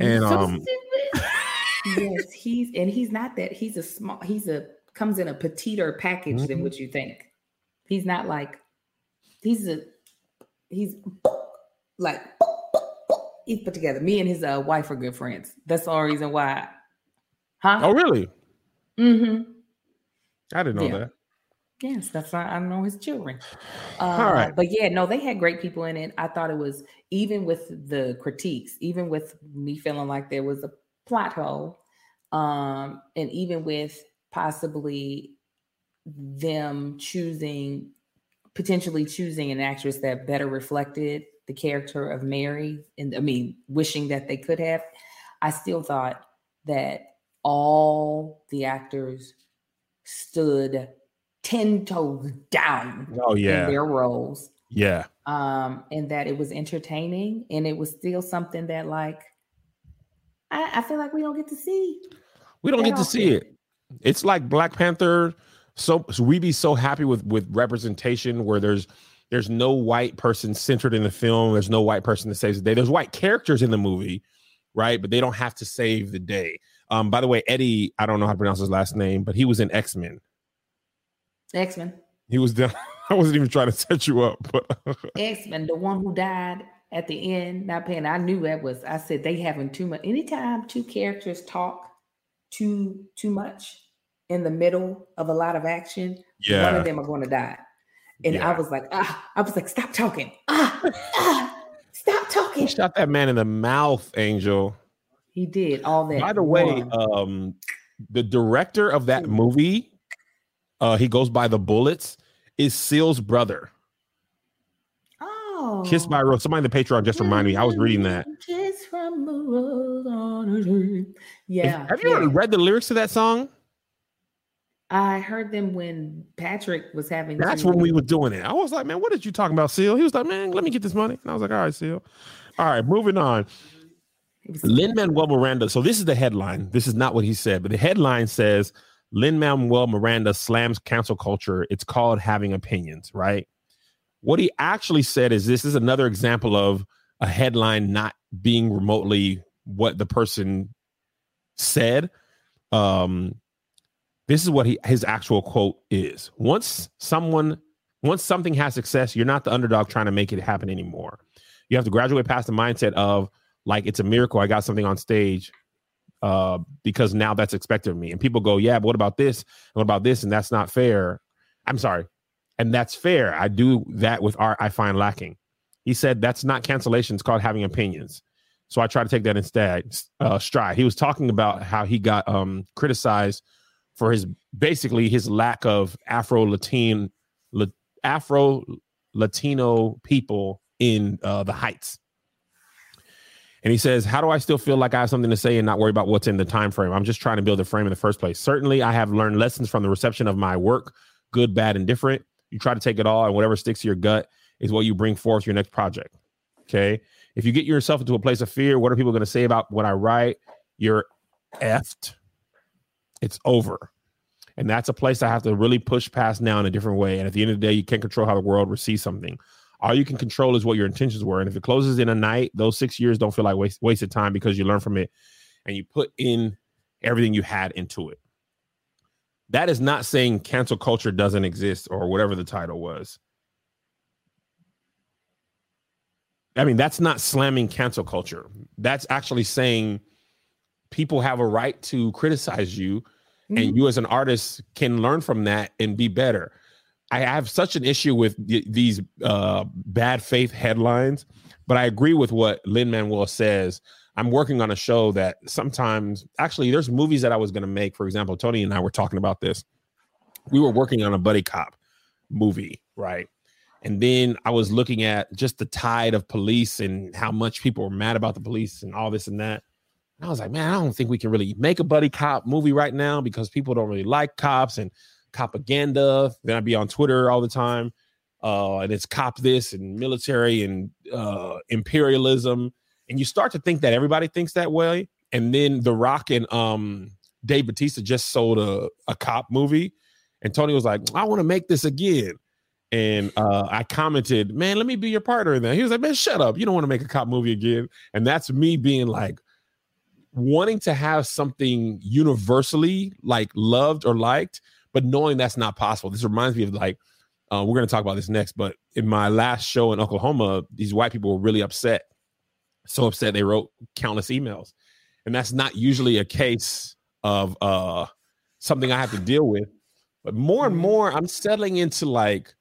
And, So um, yes, he's and he's not that. He's a small. He's a comes in a petiter package than Mhm. what you think. He's not like. He's a. He's like. He's put together. Me and his uh, wife are good friends. That's the only reason why. Huh? Oh, really? Mm-hmm. I didn't know Yeah. that. Yes, that's why I know his children. Uh, All right. But yeah, no, they had great people in it. I thought it was even with the critiques, even with me feeling like there was a plot hole, um, and even with possibly them choosing potentially choosing an actress that better reflected the character of Mary, and I mean, wishing that they could have, I still thought that all the actors stood 10 toes down Oh in yeah, their roles yeah. um and that it was entertaining and it was still something that like i, I feel like we don't get to see We don't get to see often. it. It's like Black Panther. So, so we be so happy with with representation where there's there's no white person centered in the film. There's no white person that saves the day. There's white characters in the movie, right? But they don't have to save the day. Um, by the way, Eddie, I don't know how to pronounce his last name, but he was in X Men. X-men. He was the. I wasn't even trying to set you up, but x-men the one who died at the end not paying. I knew that was i said they having too much anytime two characters talk too too much in the middle of a lot of action one of them are going to die. And i was like ah i was like stop talking. Ah, ah stop talking. He shot that man in the mouth, Angel. he did all that By the way, um, the director of that movie, uh, he goes by the Bullitts, is Seal's brother. oh Kiss by a Rose. Somebody in the Patreon just reminded me. I was reading that. Kiss from a rose on a yeah Have you yeah. ever read the lyrics to that song? i heard them when patrick was having That's to- when we were doing it. I was like, man, what did you talking about, Seal? He was like, man, let me get this money. And I was like, all right, Seal. All right, moving on. Lin Manuel Miranda. So this is the headline. This is not what he said, but the headline says Lin Manuel Miranda slams cancel culture. It's called having opinions, right? What he actually said is this is another example of a headline not being remotely what the person said. Um, this is what he his actual quote is. Once someone once something has success, you're not the underdog trying to make it happen anymore. You have to graduate past the mindset of like it's a miracle I got something on stage uh because now that's expected of me. And people go, "Yeah, but what about this? What about this?" And that's not fair. I'm sorry. And that's fair. I do that with art I find lacking. He said that's not cancellation, it's called having opinions. So I try to take that instead uh stride. He was talking about how he got um criticized for his basically his lack of Afro Latin Afro Latino people in uh, the Heights. And he says, "How do I still feel like I have something to say and not worry about what's in the time frame? I'm just trying to build a frame in the first place. Certainly, I have learned lessons from the reception of my work, good, bad, and different. You try to take it all, and whatever sticks to your gut is what you bring forth your next project. Okay. If you get yourself into a place of fear, what are people going to say about what I write? You're effed. It's over. And that's a place I have to really push past now in a different way. And at the end of the day, you can't control how the world receives something. All you can control is what your intentions were. And if it closes in a night, those six years don't feel like waste, wasted time because you learn from it and you put in everything you had into it. That is not saying cancel culture doesn't exist or whatever the title was. I mean, that's not slamming cancel culture. That's actually saying people have a right to criticize you, mm-hmm. and you as an artist can learn from that and be better. I have such an issue with th- these uh, bad faith headlines, but I agree with what Lin Manuel says. I'm working on a show that sometimes, actually, there's movies that I was going to make. For example, Tony and I were talking about this. We were working on a buddy cop movie, right? And then I was looking at just the tide of police and how much people were mad about the police and all this and that. And I was like, man, I don't think we can really make a buddy cop movie right now because people don't really like cops and propaganda. Then I'd be on Twitter all the time. Uh, and it's cop this and military and uh, imperialism. And you start to think that everybody thinks that way. And then The Rock and um, Dave Batista just sold a, a cop movie. And Tony was like, I want to make this again. And uh, I commented, man, let me be your partner in that. He was like, man, shut up. You don't want to make a cop movie again. And that's me being like, wanting to have something universally like loved or liked, but knowing that's not possible. This reminds me of like, uh, we're going to talk about this next, but in my last show in Oklahoma, these white people were really upset. So upset they wrote countless emails. And that's not usually a case of uh, something I have to deal with. But more and mm-hmm. more, I'm settling into like,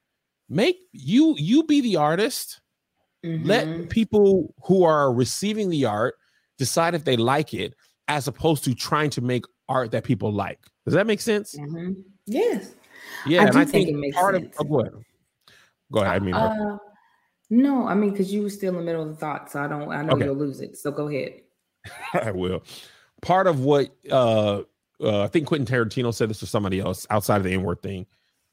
make you you be the artist mm-hmm. let people who are receiving the art decide if they like it as opposed to trying to make art that people like does that make sense mm-hmm. Yes yeah I and i think, think part sense. of oh, go ahead go ahead i mean uh, no i mean because you were still in the middle of the thought so i don't i know okay. you'll lose it so go ahead i will part of what uh, uh i think quentin tarantino said this to somebody else outside of the n-word thing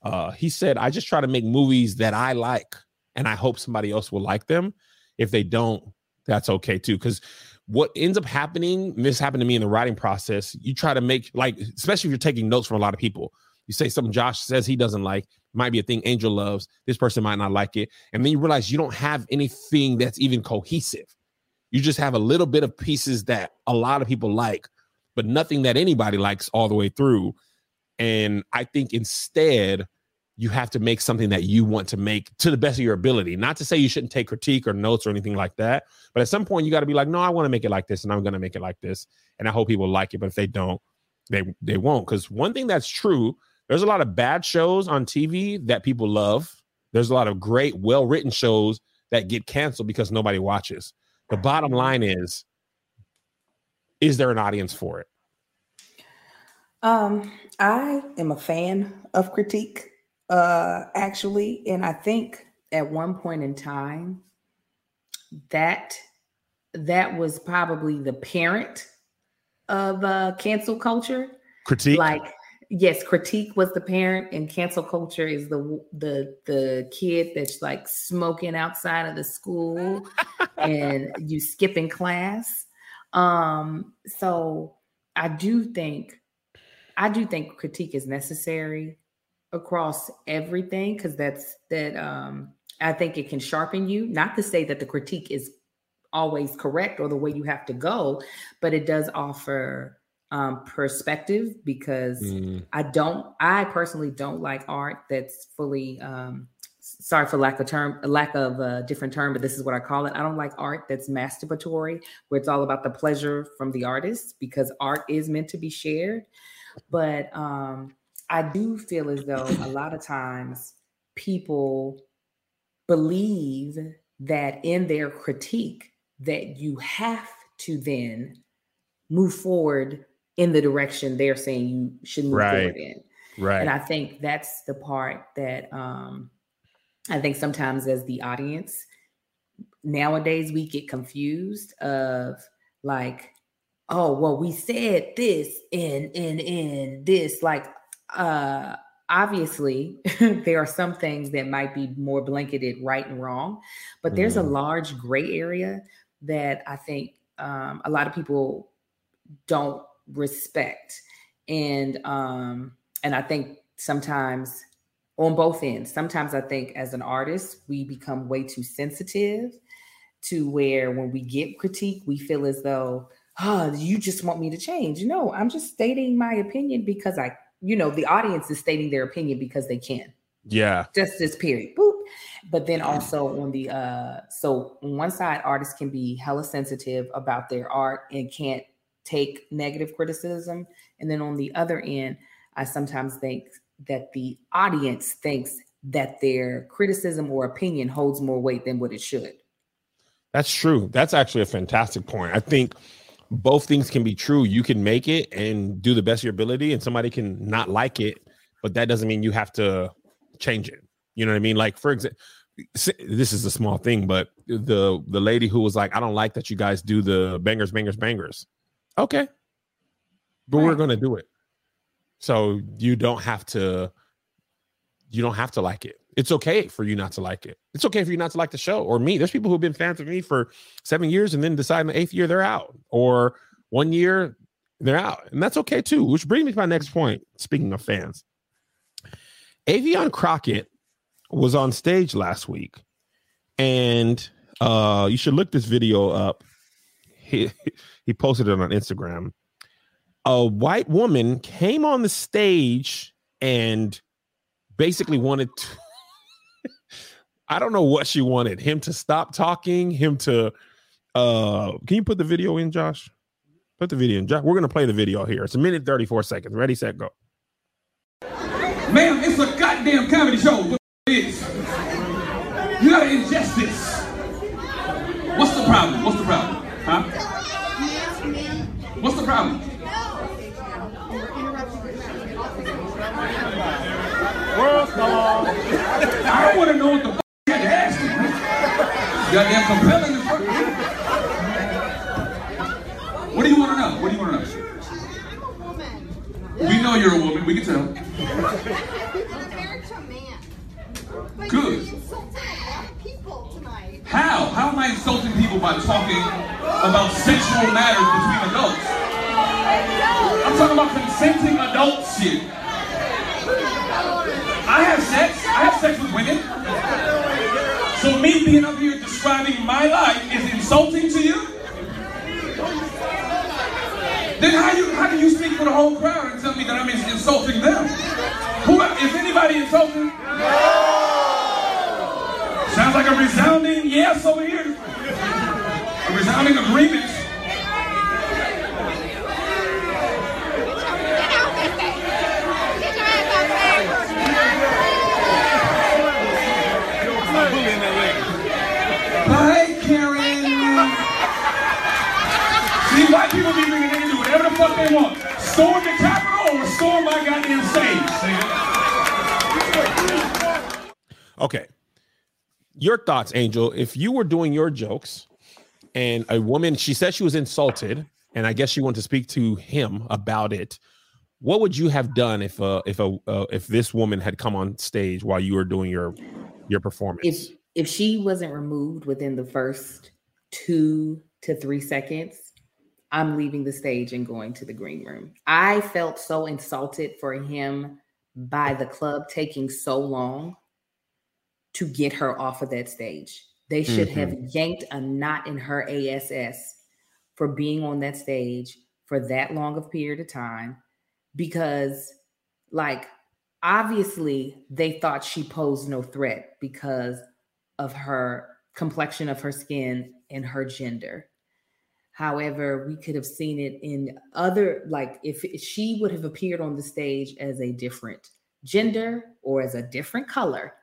uh, he said, I just try to make movies that I like and I hope somebody else will like them. If they don't, that's okay too. Because what ends up happening, this happened to me in the writing process, you try to make, like, especially if you're taking notes from a lot of people, you say something Josh says he doesn't like, might be a thing Angel loves, this person might not like it. And then you realize you don't have anything that's even cohesive. You just have a little bit of pieces that a lot of people like, but nothing that anybody likes all the way through. And I think instead, you have to make something that you want to make to the best of your ability. Not to say you shouldn't take critique or notes or anything like that, but at some point you got to be like, no, I want to make it like this, and I'm going to make it like this, and I hope people like it. But if they don't, they they won't. Because one thing that's true, there's a lot of bad shows on TV that people love. There's a lot of great, well written shows that get canceled because nobody watches. The bottom line is, is there an audience for it? Um, I am a fan of critique, uh, actually, and I think at one point in time that that was probably the parent of uh cancel culture. Critique, like yes, critique was the parent, and cancel culture is the the the kid that's like smoking outside of the school and you skipping class. Um, so I do think I do think critique is necessary across everything because that's that um I think it can sharpen you. Not to say that the critique is always correct or the way you have to go, but it does offer um, perspective because mm. I don't, I personally don't like art that's fully, um, sorry for lack of term, lack of a different term, but this is what I call it. I don't like art that's masturbatory, where it's all about the pleasure from the artist because art is meant to be shared. But um, I do feel as though a lot of times people believe that in their critique that you have to then move forward in the direction they're saying you should move right. forward in. Right. And I think that's the part that um, I think sometimes as the audience nowadays we get confused of like oh well we said this and and and this like uh obviously there are some things that might be more blanketed right and wrong but there's mm. a large gray area that i think um, a lot of people don't respect and um and i think sometimes on both ends sometimes i think as an artist we become way too sensitive to where when we get critique we feel as though oh, you just want me to change. No, I'm just stating my opinion because I, you know, the audience is stating their opinion because they can. Yeah. Just this period. Boop. but then also on the uh so on one side artists can be hella sensitive about their art and can't take negative criticism and then on the other end i sometimes think that the audience thinks that their criticism or opinion holds more weight than what it should. That's true. That's actually a fantastic point. I think both things can be true. You can make it and do the best of your ability and somebody can not like it but that doesn't mean you have to change it. You know what i mean? Like for example this is a small thing, but the the lady who was like, I don't like that you guys do the bangers, bangers, bangers. Okay. But right. we're gonna do it. So you don't have to you don't have to like it. It's okay for you not to like it. It's okay for you not to like the show or me. There's people who've been fans of me for seven years and then decide in the eighth year they're out, or one year they're out, and that's okay too. Which brings me to my next point. Speaking of fans, Affion Crockett was on stage last week, and uh, you should look this video up. He he posted it on Instagram. A white woman came on the stage and basically wanted to. I don't know what she wanted him to stop talking, him to. Uh, can you put the video in, Josh? Put the video in. Josh, we're gonna play the video here. It's a minute thirty four seconds. Ready, set, go. Ma'am, it's a goddamn comedy show is. You gotta ingest this. What's the problem? What's the problem? Huh? What's the problem? I don't want to know what the f- you had to ask me. Goddamn compelling as fuck. What do you want to know? What do you want to know? We know you're a woman. We can tell. Good. How? How am I insulting people by talking about sexual matters between adults? I'm talking about consenting adult shit. I have sex. I have sex with women. So me being up here describing my life is insulting to you? Then how you how can you speak for the whole crowd and tell me that I'm insulting them? Who is anybody insulting? No. Sounds like a resounding yes over here. A resounding agreement. Bye, Karen. See, white people be thinking they can do whatever the fuck they want. Storm the Capitol or storm my goddamn stage. Okay your thoughts, Angel. If you were doing your jokes and a woman, she said she was insulted, and I guess she wanted to speak to him about it. What would you have done if uh if a uh, if this woman had come on stage while you were doing your your performance? If if she wasn't removed within the first two to three seconds, I'm leaving the stage and going to the green room. I felt so insulted for him by the club taking so long to get her off of that stage. They should mm-hmm. have yanked a knot in her ASS for being on that stage for that long of period of time because like obviously they thought she posed no threat because of her complexion of her skin and her gender. However, we could have seen it in other, like if she would have appeared on the stage as a different gender or as a different color,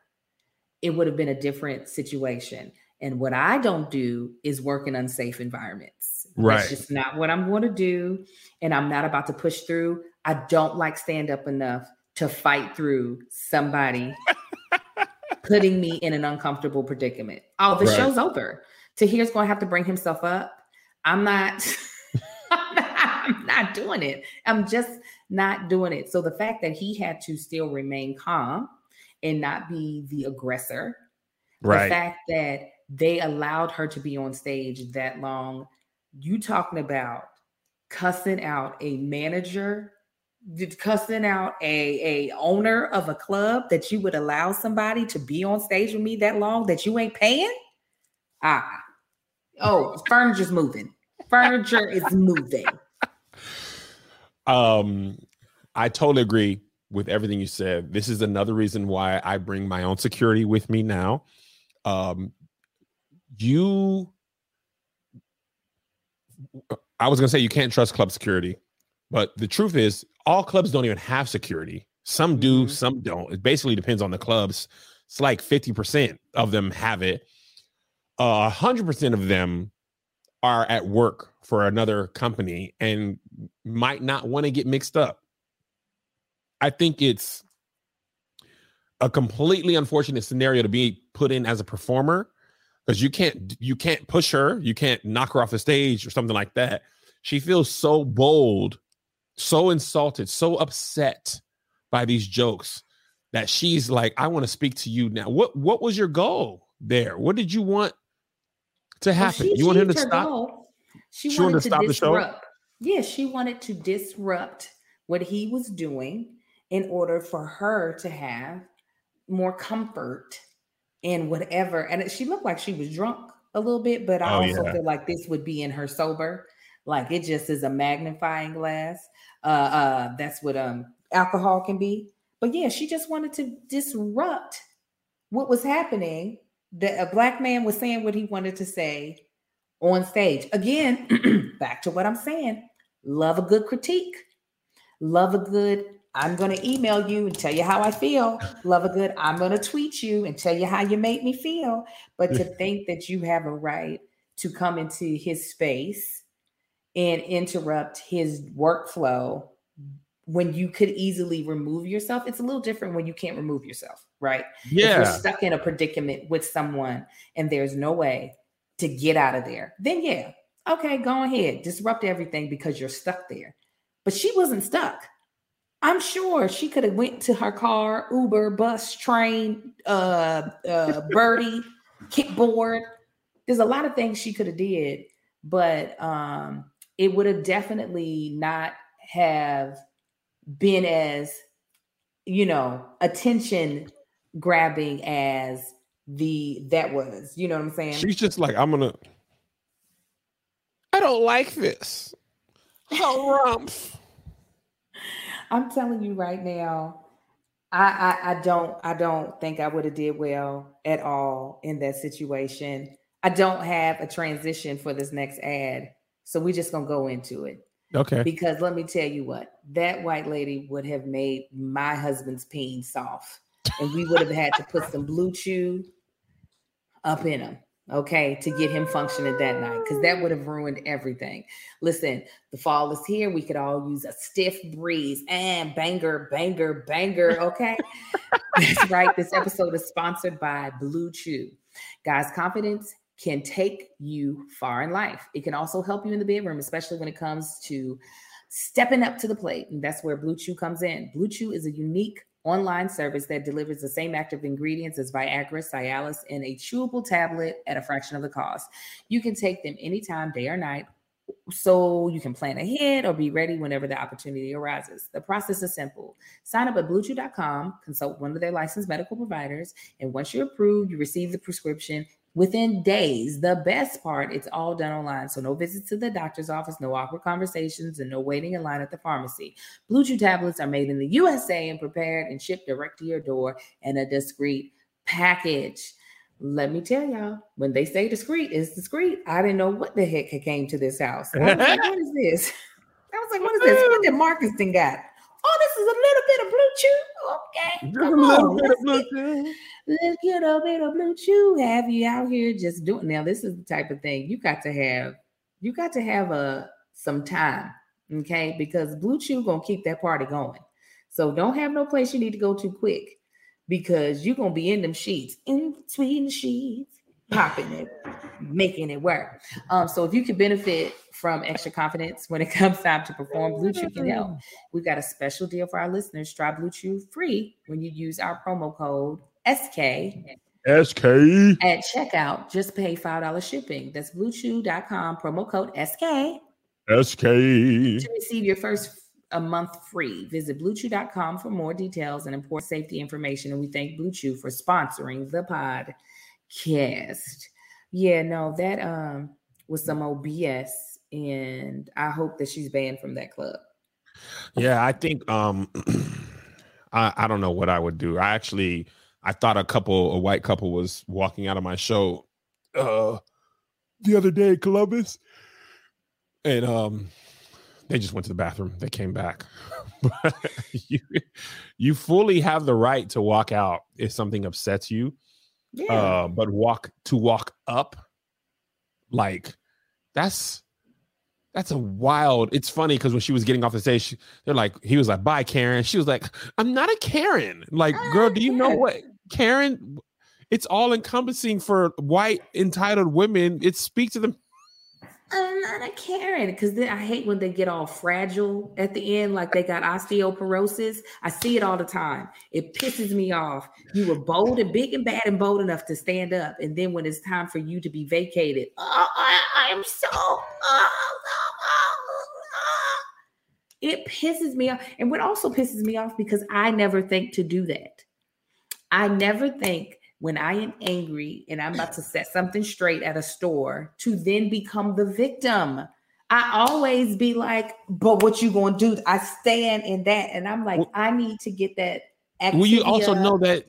it would have been a different situation. And what I don't do is work in unsafe environments. Right. That's just not what I'm going to do. And I'm not about to push through. I don't like stand up enough to fight through somebody putting me in an uncomfortable predicament. Oh, the right. show's over. Tahir's going to have to bring himself up. I'm not, I'm not, I'm not doing it. I'm just not doing it. So the fact that he had to still remain calm and not be the aggressor. Right. The fact that they allowed her to be on stage that long, you talking about cussing out a manager, cussing out a, a owner of a club that you would allow somebody to be on stage with me that long that you ain't paying? Ah. Oh, furniture's moving. Furniture is moving. Um, I totally agree with everything you said. This is another reason why I bring my own security with me now. um, you. I was gonna say you can't trust club security, but the truth is, all clubs don't even have security. Some do, Mhm. some don't. It basically depends on the clubs. It's like fifty percent of them have it. A hundred percent of them are at work for another company and might not want to get mixed up. I think it's a completely unfortunate scenario to be put in as a performer because you can't you can't push her, you can't knock her off the stage or something like that. She feels so bold, so insulted, so upset by these jokes that she's like, I want to speak to you now. What what was your goal there? What did you want to Well, happen? she you want him to stop? goal. She, She wanted wanted to to stop the show? disrupt. Yeah, she wanted to disrupt what he was doing in order for her to have more comfort in whatever. And she looked like she was drunk a little bit, but I Oh, also yeah. feel like this would be in her sober. Like it just is a magnifying glass. Uh, uh, that's what um alcohol can be. But yeah, she just wanted to disrupt what was happening. That a black man was saying what he wanted to say on stage. Again, back to what I'm saying. Love a good critique. Love a good, I'm going to email you and tell you how I feel. Love a good, I'm going to tweet you and tell you how you make me feel. But to think that you have a right to come into his space and interrupt his workflow when you could easily remove yourself, it's a little different when you can't remove yourself, right? if you're stuck in a predicament with someone and there's no way to get out of there, then yeah, okay, go ahead, disrupt everything because you're stuck there. But she wasn't stuck. I'm sure she could have went to her car, Uber, bus, train, uh, uh, birdie, kickboard. There's a lot of things she could have did, but um, it would have definitely not have been as, you know, attention grabbing as the that was. You know what I'm saying? She's just like, I'm gonna. I don't like this. Harumph. I'm telling you right now, I, I I don't I don't think I would have did well at all in that situation. I don't have a transition for this next ad, so we're just gonna go into it Okay. because let me tell you what that white lady would have made my husband's peen soft, and we would have had to put some blue chew up in him. Okay, to get him functioning that night, because that would have ruined everything. Listen, the fall is here. We could all use a stiff breeze and banger, banger, banger. Okay. That's right. This episode is sponsored by Blue Chew. Guys, confidence can take you far in life. It can also help you in the bedroom, especially when it comes to stepping up to the plate. And that's where Blue Chew comes in. Blue Chew is a unique online service that delivers the same active ingredients as Viagra, Cialis, in a chewable tablet at a fraction of the cost. You can take them anytime, day or night, so you can plan ahead or be ready whenever the opportunity arises. The process is simple. Sign up at bluechew.com, consult one of their licensed medical providers, and once you're approved, you receive the prescription within days. The best part, it's all done online. So no visits to the doctor's office, no awkward conversations, and no waiting in line at the pharmacy. Blue Chew tablets are made in the USA and prepared and shipped direct to your door in a discreet package. Let me tell y'all, when they say discreet, it's discreet. I didn't know what the heck came to this house. I was like, what is this? I was like, what is this? What did Marcus thing got? Oh, this is a little bit of blue chew. Okay. Just a little on, bit of blue chew. Let's get a bit of blue chew. Have you out here just doing now? This is the type of thing you got to have. You got to have a some time, okay? Because blue chew gonna keep that party going. So don't have no place you need to go too quick because you're gonna be in them sheets, in between the sheets, popping it, making it work. Um, so if you could benefit from extra confidence when it comes time to perform, Blue Chew can help. We've got a special deal for our listeners. Try Blue Chew free when you use our promo code SK SK. at checkout. Just pay $5 shipping. That's bluechew.com, promo code SK SK. to receive your first a month free. Visit bluechew.com for more details and important safety information. And we thank Blue Chew for sponsoring the podcast. Yeah, no, that um was some OBS, and I hope that she's banned from that club. Yeah, I think um I, I don't know what I would do. I actually I thought a couple, a white couple, was walking out of my show uh, the other day, Columbus, and um, they just went to the bathroom. They came back. but you, you fully have the right to walk out if something upsets you. Yeah. Uh, but walk to walk up, like that's that's a wild. It's funny because when she was getting off the stage, she- they're like, he was like, "Bye, Karen." She was like, "I'm not a Karen." Like, girl, do you know what Karen? It's all encompassing for white entitled women. It speaks to them. I'm not a Karen because then I hate when they get all fragile at the end, like they got osteoporosis. I see it all the time. It pisses me off. You were bold and big and bad and bold enough to stand up, and then when it's time for you to be vacated, oh, I, am so. Oh, oh. It pisses me off, and what also pisses me off because I never think to do that. I never think when I am angry and I'm about to set something straight at a store to then become the victim. I always be like, but what you gonna do? I stand in that, and I'm like, Well- I need to get that. Well, you also know that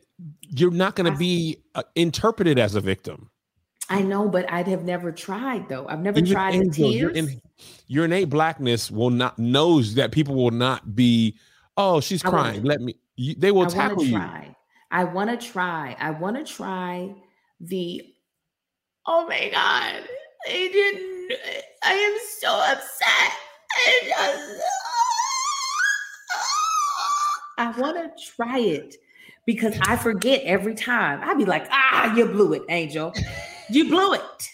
you're not going I- be uh, interpreted as a victim. I know, but I'd have never tried though. I've never Even tried the Angel, your, tears. in, your innate blackness will not knows that people will not be. Oh, she's I wanna- crying. Let me. You, they will I tackle you. try. I want to try. I want to try the. Oh my god! I didn't. I am so upset. I just. I want to try it because I forget every time. I'd be like, ah, you blew it, Angel. You blew it.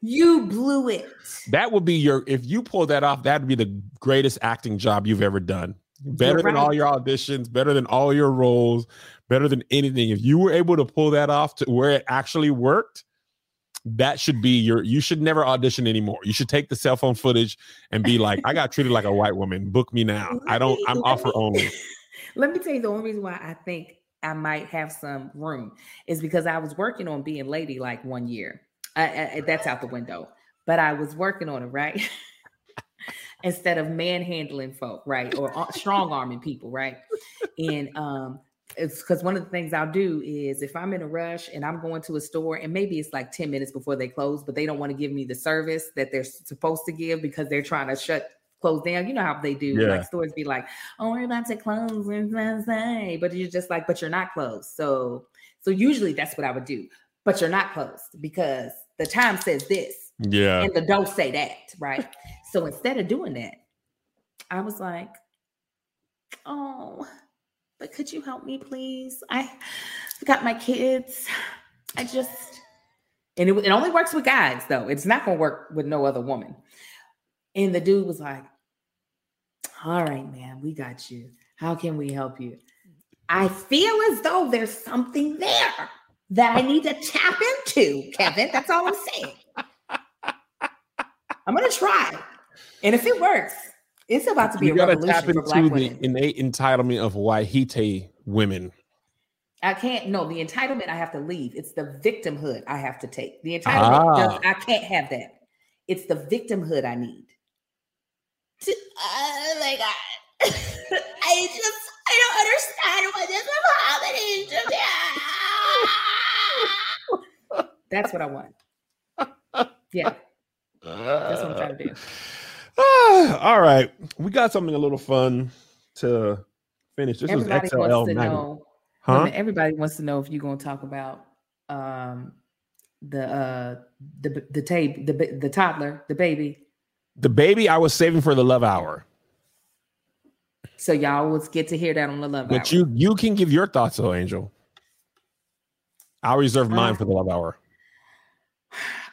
You blew it. That would be your. If you pull that off, that would be the greatest acting job you've ever done. Better You're than all your auditions. Better than all your roles. Better than anything. If you were able to pull that off to where it actually worked, that should be your. You should never audition anymore. You should take the cell phone footage and be like, "I got treated like a white woman. Book me now. I don't. I'm offer only." Let me tell you the only reason why I think I might have some room is because I was working on being lady like one year. I, I, that's out the window, but I was working on it right. Instead of manhandling folk, right, or strong arming people, right, and um, it's because one of the things I'll do is if I'm in a rush and I'm going to a store and maybe it's like 10 minutes before they close, but they don't want to give me the service that they're supposed to give because they're trying to shut close down. You know how they do. Yeah. Like stores be like, oh, we're about to close. and blah, blah," But you're just like, but you're not closed. So so usually that's what I would do. But you're not closed because the time says this Yeah. and the don't say that, right? So instead of doing that, I was like, oh, but could you help me, please? I got my kids. I just, and it, it only works with guys, though. It's not going to work with no other woman. And the dude was like, all right, man, we got you. How can we help you? I feel as though there's something there that I need to tap into, Kevin. That's all I'm saying. I'm gonna try, and if it works, it's about to be You a gotta revolution tap for black into the women. innate entitlement of Wahite women. I can't. No, the entitlement I have to leave. It's the victimhood I have to take. The entitlement, does, Ah. I can't have that. It's the victimhood I need. To- oh my god! I just I don't understand what is happening to me. That's what I want. Yeah, that's what I'm trying to do. Ah, all right. We got something a little fun to finish. This Everybody was XLL wants to know. Huh? Everybody wants to know if you're going to talk about um the uh the the tape the the toddler the baby The baby I was saving for the love hour. so y'all will get to hear that on the love But hour. you you can give your thoughts though, Angel. I'll reserve mine Uh, for the love hour.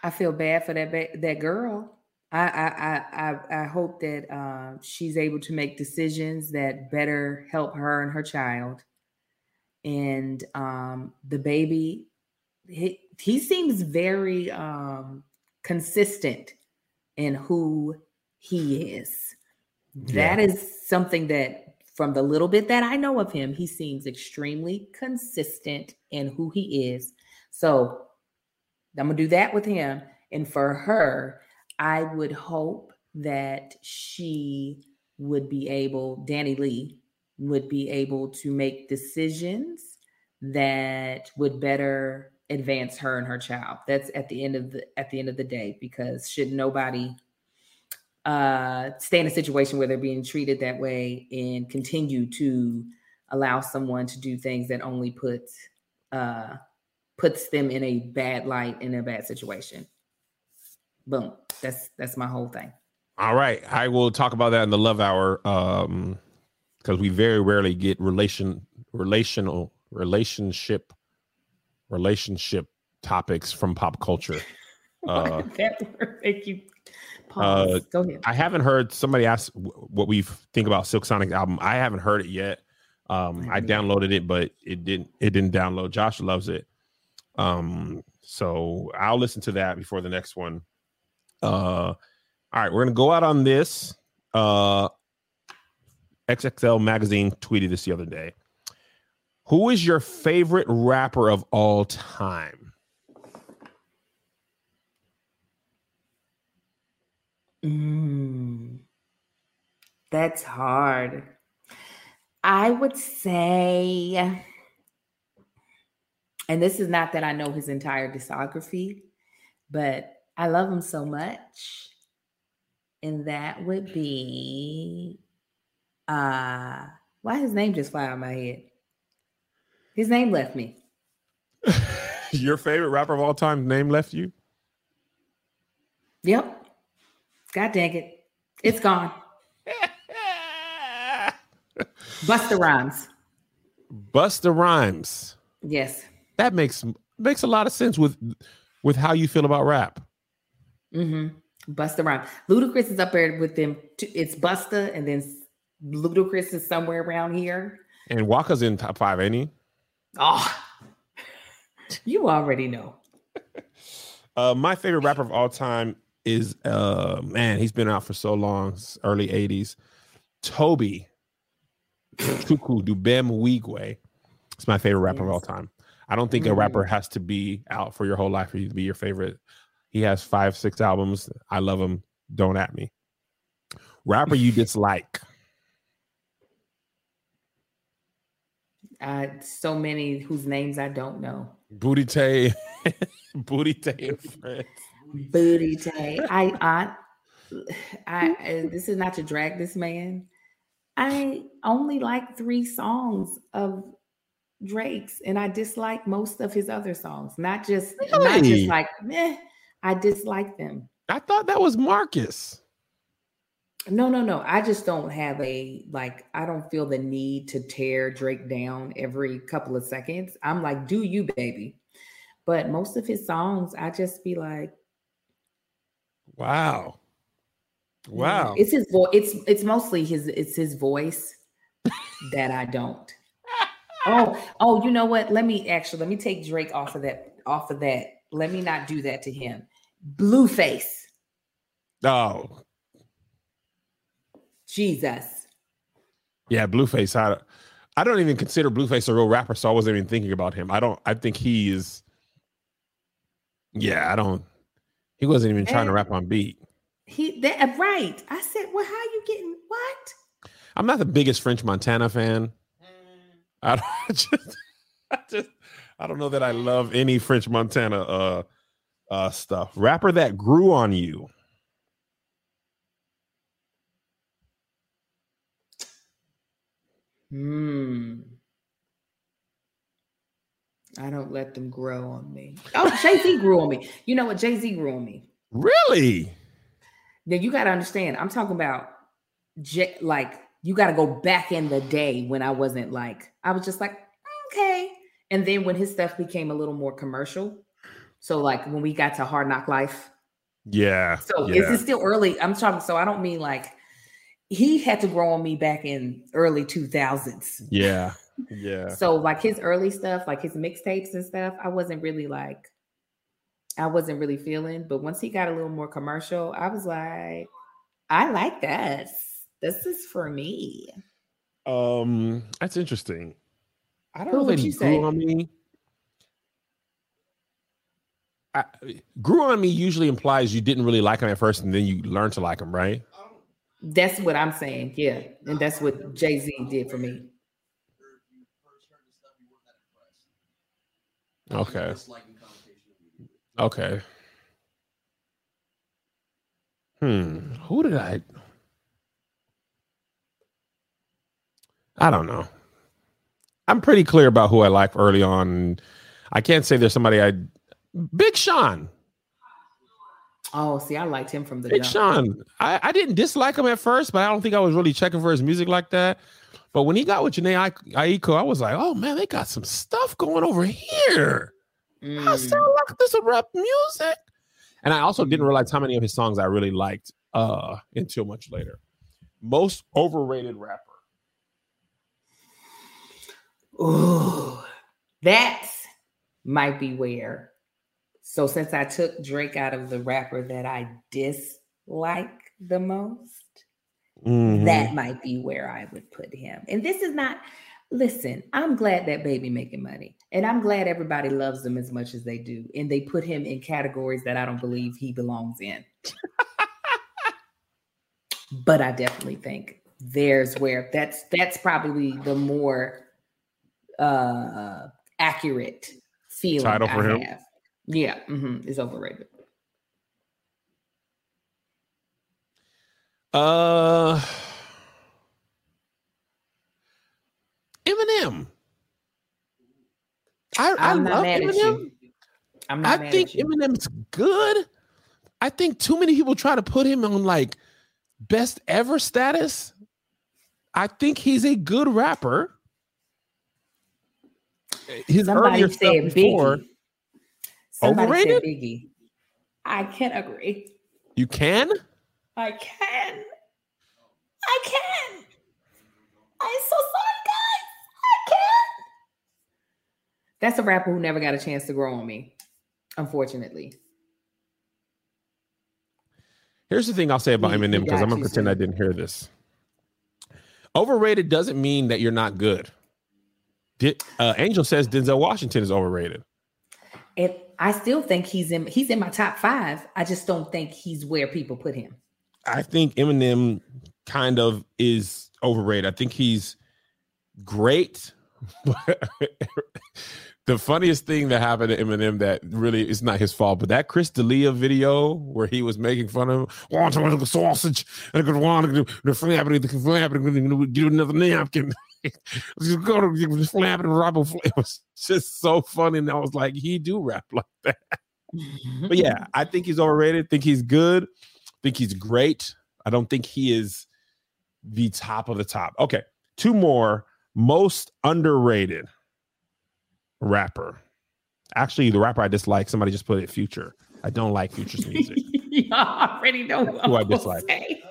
I feel bad for that ba- that girl. I I I I, hope that uh, she's able to make decisions that better help her and her child. And um, the baby, he, he seems very um, consistent in who he is. That is something that, from the little bit that I know of him, he seems extremely consistent in who he is. So I'm gonna do that with him. And for her, I would hope that she would be able, Danileigh would be able to make decisions that would better advance her and her child. That's at the end of the at the end of the day because should nobody uh stay in a situation where they're being treated that way and continue to allow someone to do things that only puts uh puts them in a bad light in a bad situation. Boom. That's that's my whole thing. All right. I will talk about that in the love hour. Um because we very rarely get relation relational relationship relationship topics from pop culture. Uh, that word make you uh. Go ahead. I haven't heard somebody ask what we think about Silk Sonic's album. I haven't heard it yet. Um, I haven't downloaded it, but it didn't. It didn't download. Josh loves it. Um, so I'll listen to that before the next one. Uh, all right, we're gonna go out on this. Uh, XXL magazine tweeted this the other day. Who is your favorite rapper of all time? Mm, that's hard. I would say, and this is not that I know his entire discography, but I love him so much. And that would be uh why his name just fly out my head. His name left me. your favorite rapper of all time name left you? Yep. God dang it. It's gone. Busta Rhymes. Busta Rhymes. Yes. That makes makes a lot of sense with with how you feel about rap. Mm-hmm. Busta Rhymes. Ludacris is up there with them. Too. It's Busta, and then Ludacris is somewhere around here. And Waka's in top five, ain't he? Oh, you already know. Uh, my favorite rapper of all time is uh man, he's been out for so long, early 80s. Toby Chuku Dubem Nwigwe. It's my favorite rapper of all time. I don't think a Mm. rapper has to be out for your whole life for you to be your favorite. He has five, six albums. I love him. Don't at me. Rapper you dislike. Uh, so many whose names I don't know. Booty Tay. Booty Tay and friends. Booty Tay. I, I, I. uh, This is not to drag this man. I only like three songs of Drake's, and I dislike most of his other songs. Not just, not just like, meh. I dislike them. I thought that was Marcus. No, no, no. I just don't have a like. I don't feel the need to tear Drake down every couple of seconds. I'm like, do you, baby? But most of his songs, I just be like, Wow. Wow. It's his voice. It's it's mostly his. It's his voice that I don't. Oh, oh, you know what? Let me actually let me take Drake off of that. Off of that. Let me not do that to him. Blueface. Oh, Jesus. yeah, Blueface. I, I don't even consider Blueface a real rapper, so I wasn't even thinking about him. I don't. I think he is. Yeah, I don't. He wasn't even trying to rap on beat. He that right. I said, well, how you getting what? I'm not the biggest French Montana fan. I, don't, I just, I just, I don't know that I love any French Montana uh, uh stuff. Rapper that grew on you. Hmm. I don't let them grow on me. Oh, Jay Z grew on me. You know what? Jay Z grew on me. Really? Then you got to understand. I'm talking about J- like you got to go back in the day when I wasn't like I was just like okay. And then when his stuff became a little more commercial, so like when we got to Hard Knock Life. Yeah. So yeah. is it still early? I'm talking. So I don't mean like he had to grow on me back in early 2000s. yeah. Yeah. So like his early stuff, like his mixtapes and stuff, I wasn't really like I wasn't really feeling. But once he got a little more commercial, I was like, I like this. This is for me. Um, that's interesting. I don't Who know would he you grew say? on me. I, grew on me usually implies you didn't really like him at first, and then you learn to like him, right? That's what I'm saying. Yeah. And that's what Jay-Z did for me. Okay. Okay. Hmm. Who did I? I don't know. I'm pretty clear about who I like early on. I can't say there's somebody I. Big Sean. Oh, see, I liked him from the Big jump. Sean. I, I didn't dislike him at first, but I don't think I was really checking for his music like that. But when he got with Jhené Ai- Aiko, I was like, oh man, they got some stuff going over here. I Mm. sound like this rap music. And I also didn't realize how many of his songs I really liked uh until much later. Most overrated rapper. Ooh, that might be where. So since I took Drake out of the rapper that I dislike the most, Mhm. that might be where I would put him. And this is not. Listen, I'm glad that baby making money, and I'm glad everybody loves him as much as they do, and they put him in categories that I don't believe he belongs in. but I definitely think there's where that's that's probably the more uh accurate feeling Title for I him? have. Yeah, mm-hmm, it's overrated. Uh Eminem. I, I love Eminem. you. I'm not I think. Eminem's good. I think too many people try to put him on like best ever status. I think he's a good rapper. His Somebody earlier stuff before, Biggie. Somebody Overrated? said Biggie. I can agree. you can. I can. I can. I'm so sorry, guys. I can. That's a rapper who never got a chance to grow on me, unfortunately. Here's the thing I'll say about He- Eminem because I'm gonna pretend. I didn't hear this. Overrated doesn't mean that you're not good. Di- uh, Angel says Denzel Washington is overrated. And I still think he's in he's in my top five. I just don't think he's where people put him. I think Eminem kind of is overrated. I think he's great. the funniest thing that happened to Eminem that really is not his fault, but that Chris D'Elia video where he was making fun of a sausage and I could want to do another napkin. Just go to the flapping Robo It was just so funny, and I was like, he do rap like that. Mm-hmm. But yeah, I think he's overrated. Think he's good. Think he's great. I don't think he is the top of the top. Okay, two more. Most underrated rapper. Actually, the rapper I dislike. Somebody just put it. Future. I don't like Future's music. you already know Who I dislike. say.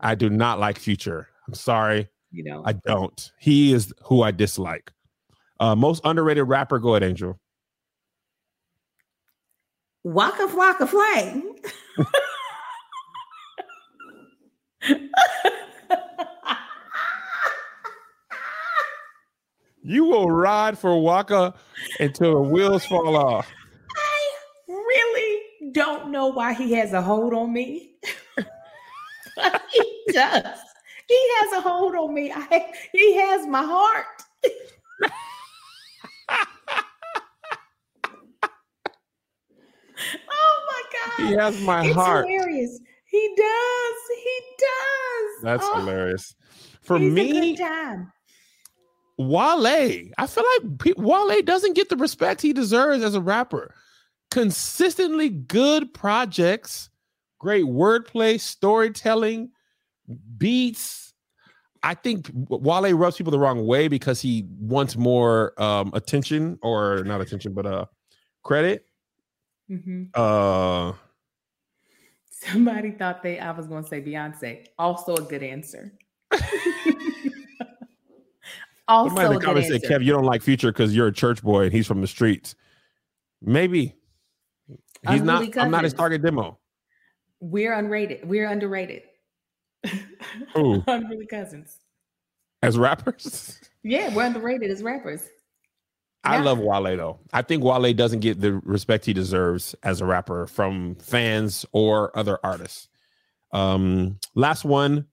I do not like Future. I'm sorry. You know, I don't. He is who I dislike. Uh, most underrated rapper. Go ahead, Angel. Waka Flocka Flame. You will ride for Waka until the wheels fall off. I really don't know why he has a hold on me. He does. He has a hold on me. I, he has my heart. oh my God. He has my it's heart. hilarious. He does. He does. That's Oh, hilarious. For me. Wale, I feel like Wale doesn't get the respect he deserves as a rapper. Consistently good projects, great wordplay, storytelling, beats. I think Wale rubs people the wrong way because he wants more um, attention or not attention, but uh, credit. Mhm. Uh, Somebody thought they I was going to say Beyonce. Also a good answer. also somebody in the comments said, "Kev, you don't like Future because you're a church boy and he's from the streets." Maybe he's not. I'm not his target demo. We're unrated. We're underrated. Who? Unruly cousins. As rappers. Yeah, we're underrated as rappers. I Yeah. love Wale though. I think Wale doesn't get the respect he deserves as a rapper from fans or other artists. Um, last one.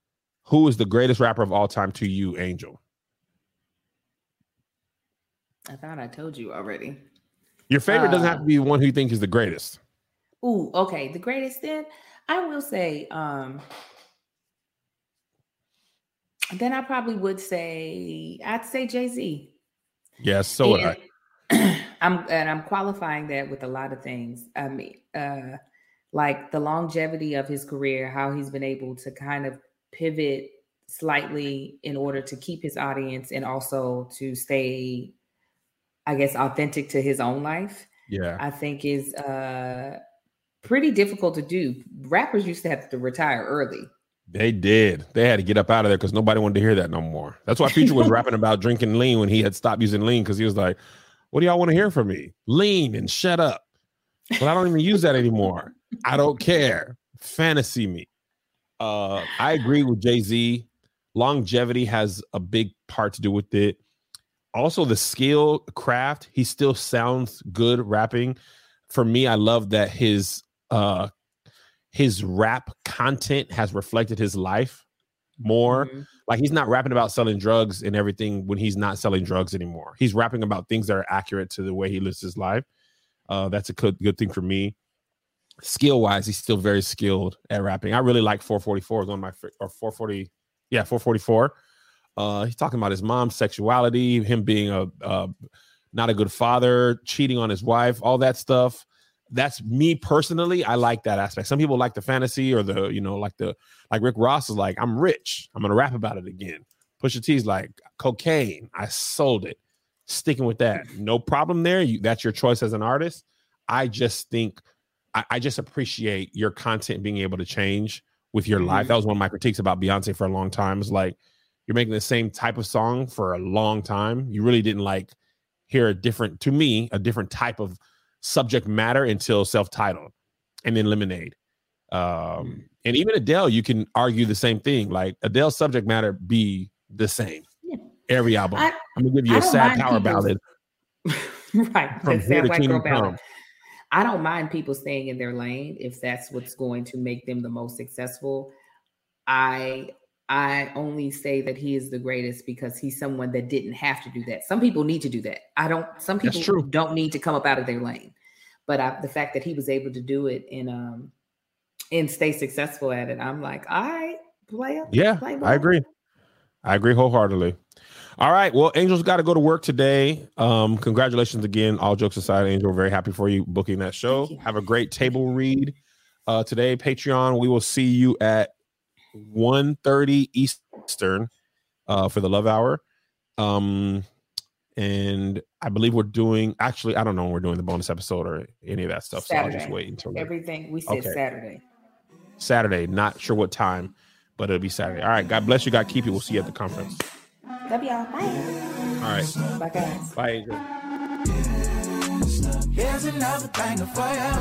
Who is the greatest rapper of all time to you, Angel? I thought I told you already. Your favorite doesn't have Uh, to be one who you think is the greatest. Ooh, okay. The greatest then I will say, um, then I probably would say I'd say Jay-Z. Yes, so would I. I'm and I'm qualifying that with a lot of things. I mean, uh, like the longevity of his career, how he's been able to kind of pivot slightly in order to keep his audience and also to stay, I guess, authentic to his own life. Yeah. I think is uh pretty difficult to do. Rappers used to have to retire early. They did. They had to get up out of there because nobody wanted to hear that no more. That's why Future was rapping about drinking lean when he had stopped using lean because he was like, "What do y'all want to hear from me? Lean and shut up." But I don't even use that anymore. I don't care. Fantasy me. Uh, I agree with Jay Z. Longevity has a big part to do with it. Also, the skill, craft. He still sounds good rapping. For me, I love that his uh his rap content has reflected his life more. Mhm. Like he's not rapping about selling drugs and everything when he's not selling drugs anymore. He's rapping about things that are accurate to the way he lives his life. Uh, that's a good good thing for me. Skill wise, he's still very skilled at rapping. I really like 444 is one of my or 440, yeah, 444. Uh, he's talking about his mom's sexuality, him being a uh, not a good father, cheating on his wife, all that stuff. That's me personally. I like that aspect. Some people like the fantasy or the, you know, like the like Rick Ross is like, I'm rich. I'm gonna rap about it again. Pusha T's like cocaine. I sold it. Sticking with that. No problem there. You, that's your choice as an artist. I just think I, I just appreciate your content being able to change with your life. Mhm. That was one of my critiques about Beyonce for a long time. It's like you're making the same type of song for a long time. You really didn't like hear a different, to me, a different type of subject matter until self-titled and then Lemonade. Um, and even Adele, you can argue the same thing. Like Adele's subject matter be the same Yeah. every album. I- I'm gonna give you I a sad power people's- ballad right. from that here sad to white Kingdom girl ballad. Come. I don't mind people staying in their lane if that's what's going to make them the most successful. I I only say that he is the greatest because he's someone that didn't have to do that. Some people need to do that. I don't. Some people don't need to come up out of their lane. But I, the fact that he was able to do it and um and stay successful at it, I'm like, all right, play up. Yeah, play I agree. I agree wholeheartedly. All right. Well, Angel's got to go to work today. Um, congratulations again. All jokes aside, Angel, we're very happy for you booking that show. Have a great table read uh, today. Patreon. We will see you at 1.30 Eastern uh, for the Love Hour. Um, and I believe we're doing. Actually, I don't know when we're doing the bonus episode or any of that stuff. So I'll just wait until Everything we said Okay. Saturday. Saturday. Not sure what time, but it'll be Saturday. All right. God bless you. God keep you. We'll see you at the conference. Love y'all. Bye. All right. Bye guys. Bye, Angel. Here's another banger for you.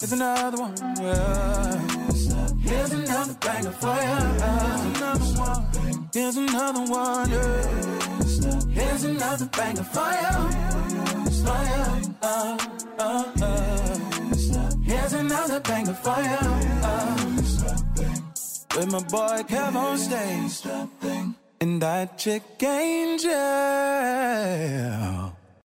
Here's another one. Yeah. Here's another banger for you. Here's another one. Here's another banger for you. For you. Uh, uh, uh. Here's another banger for you. Uh. With my boy Kev on stage. And that chick Angel.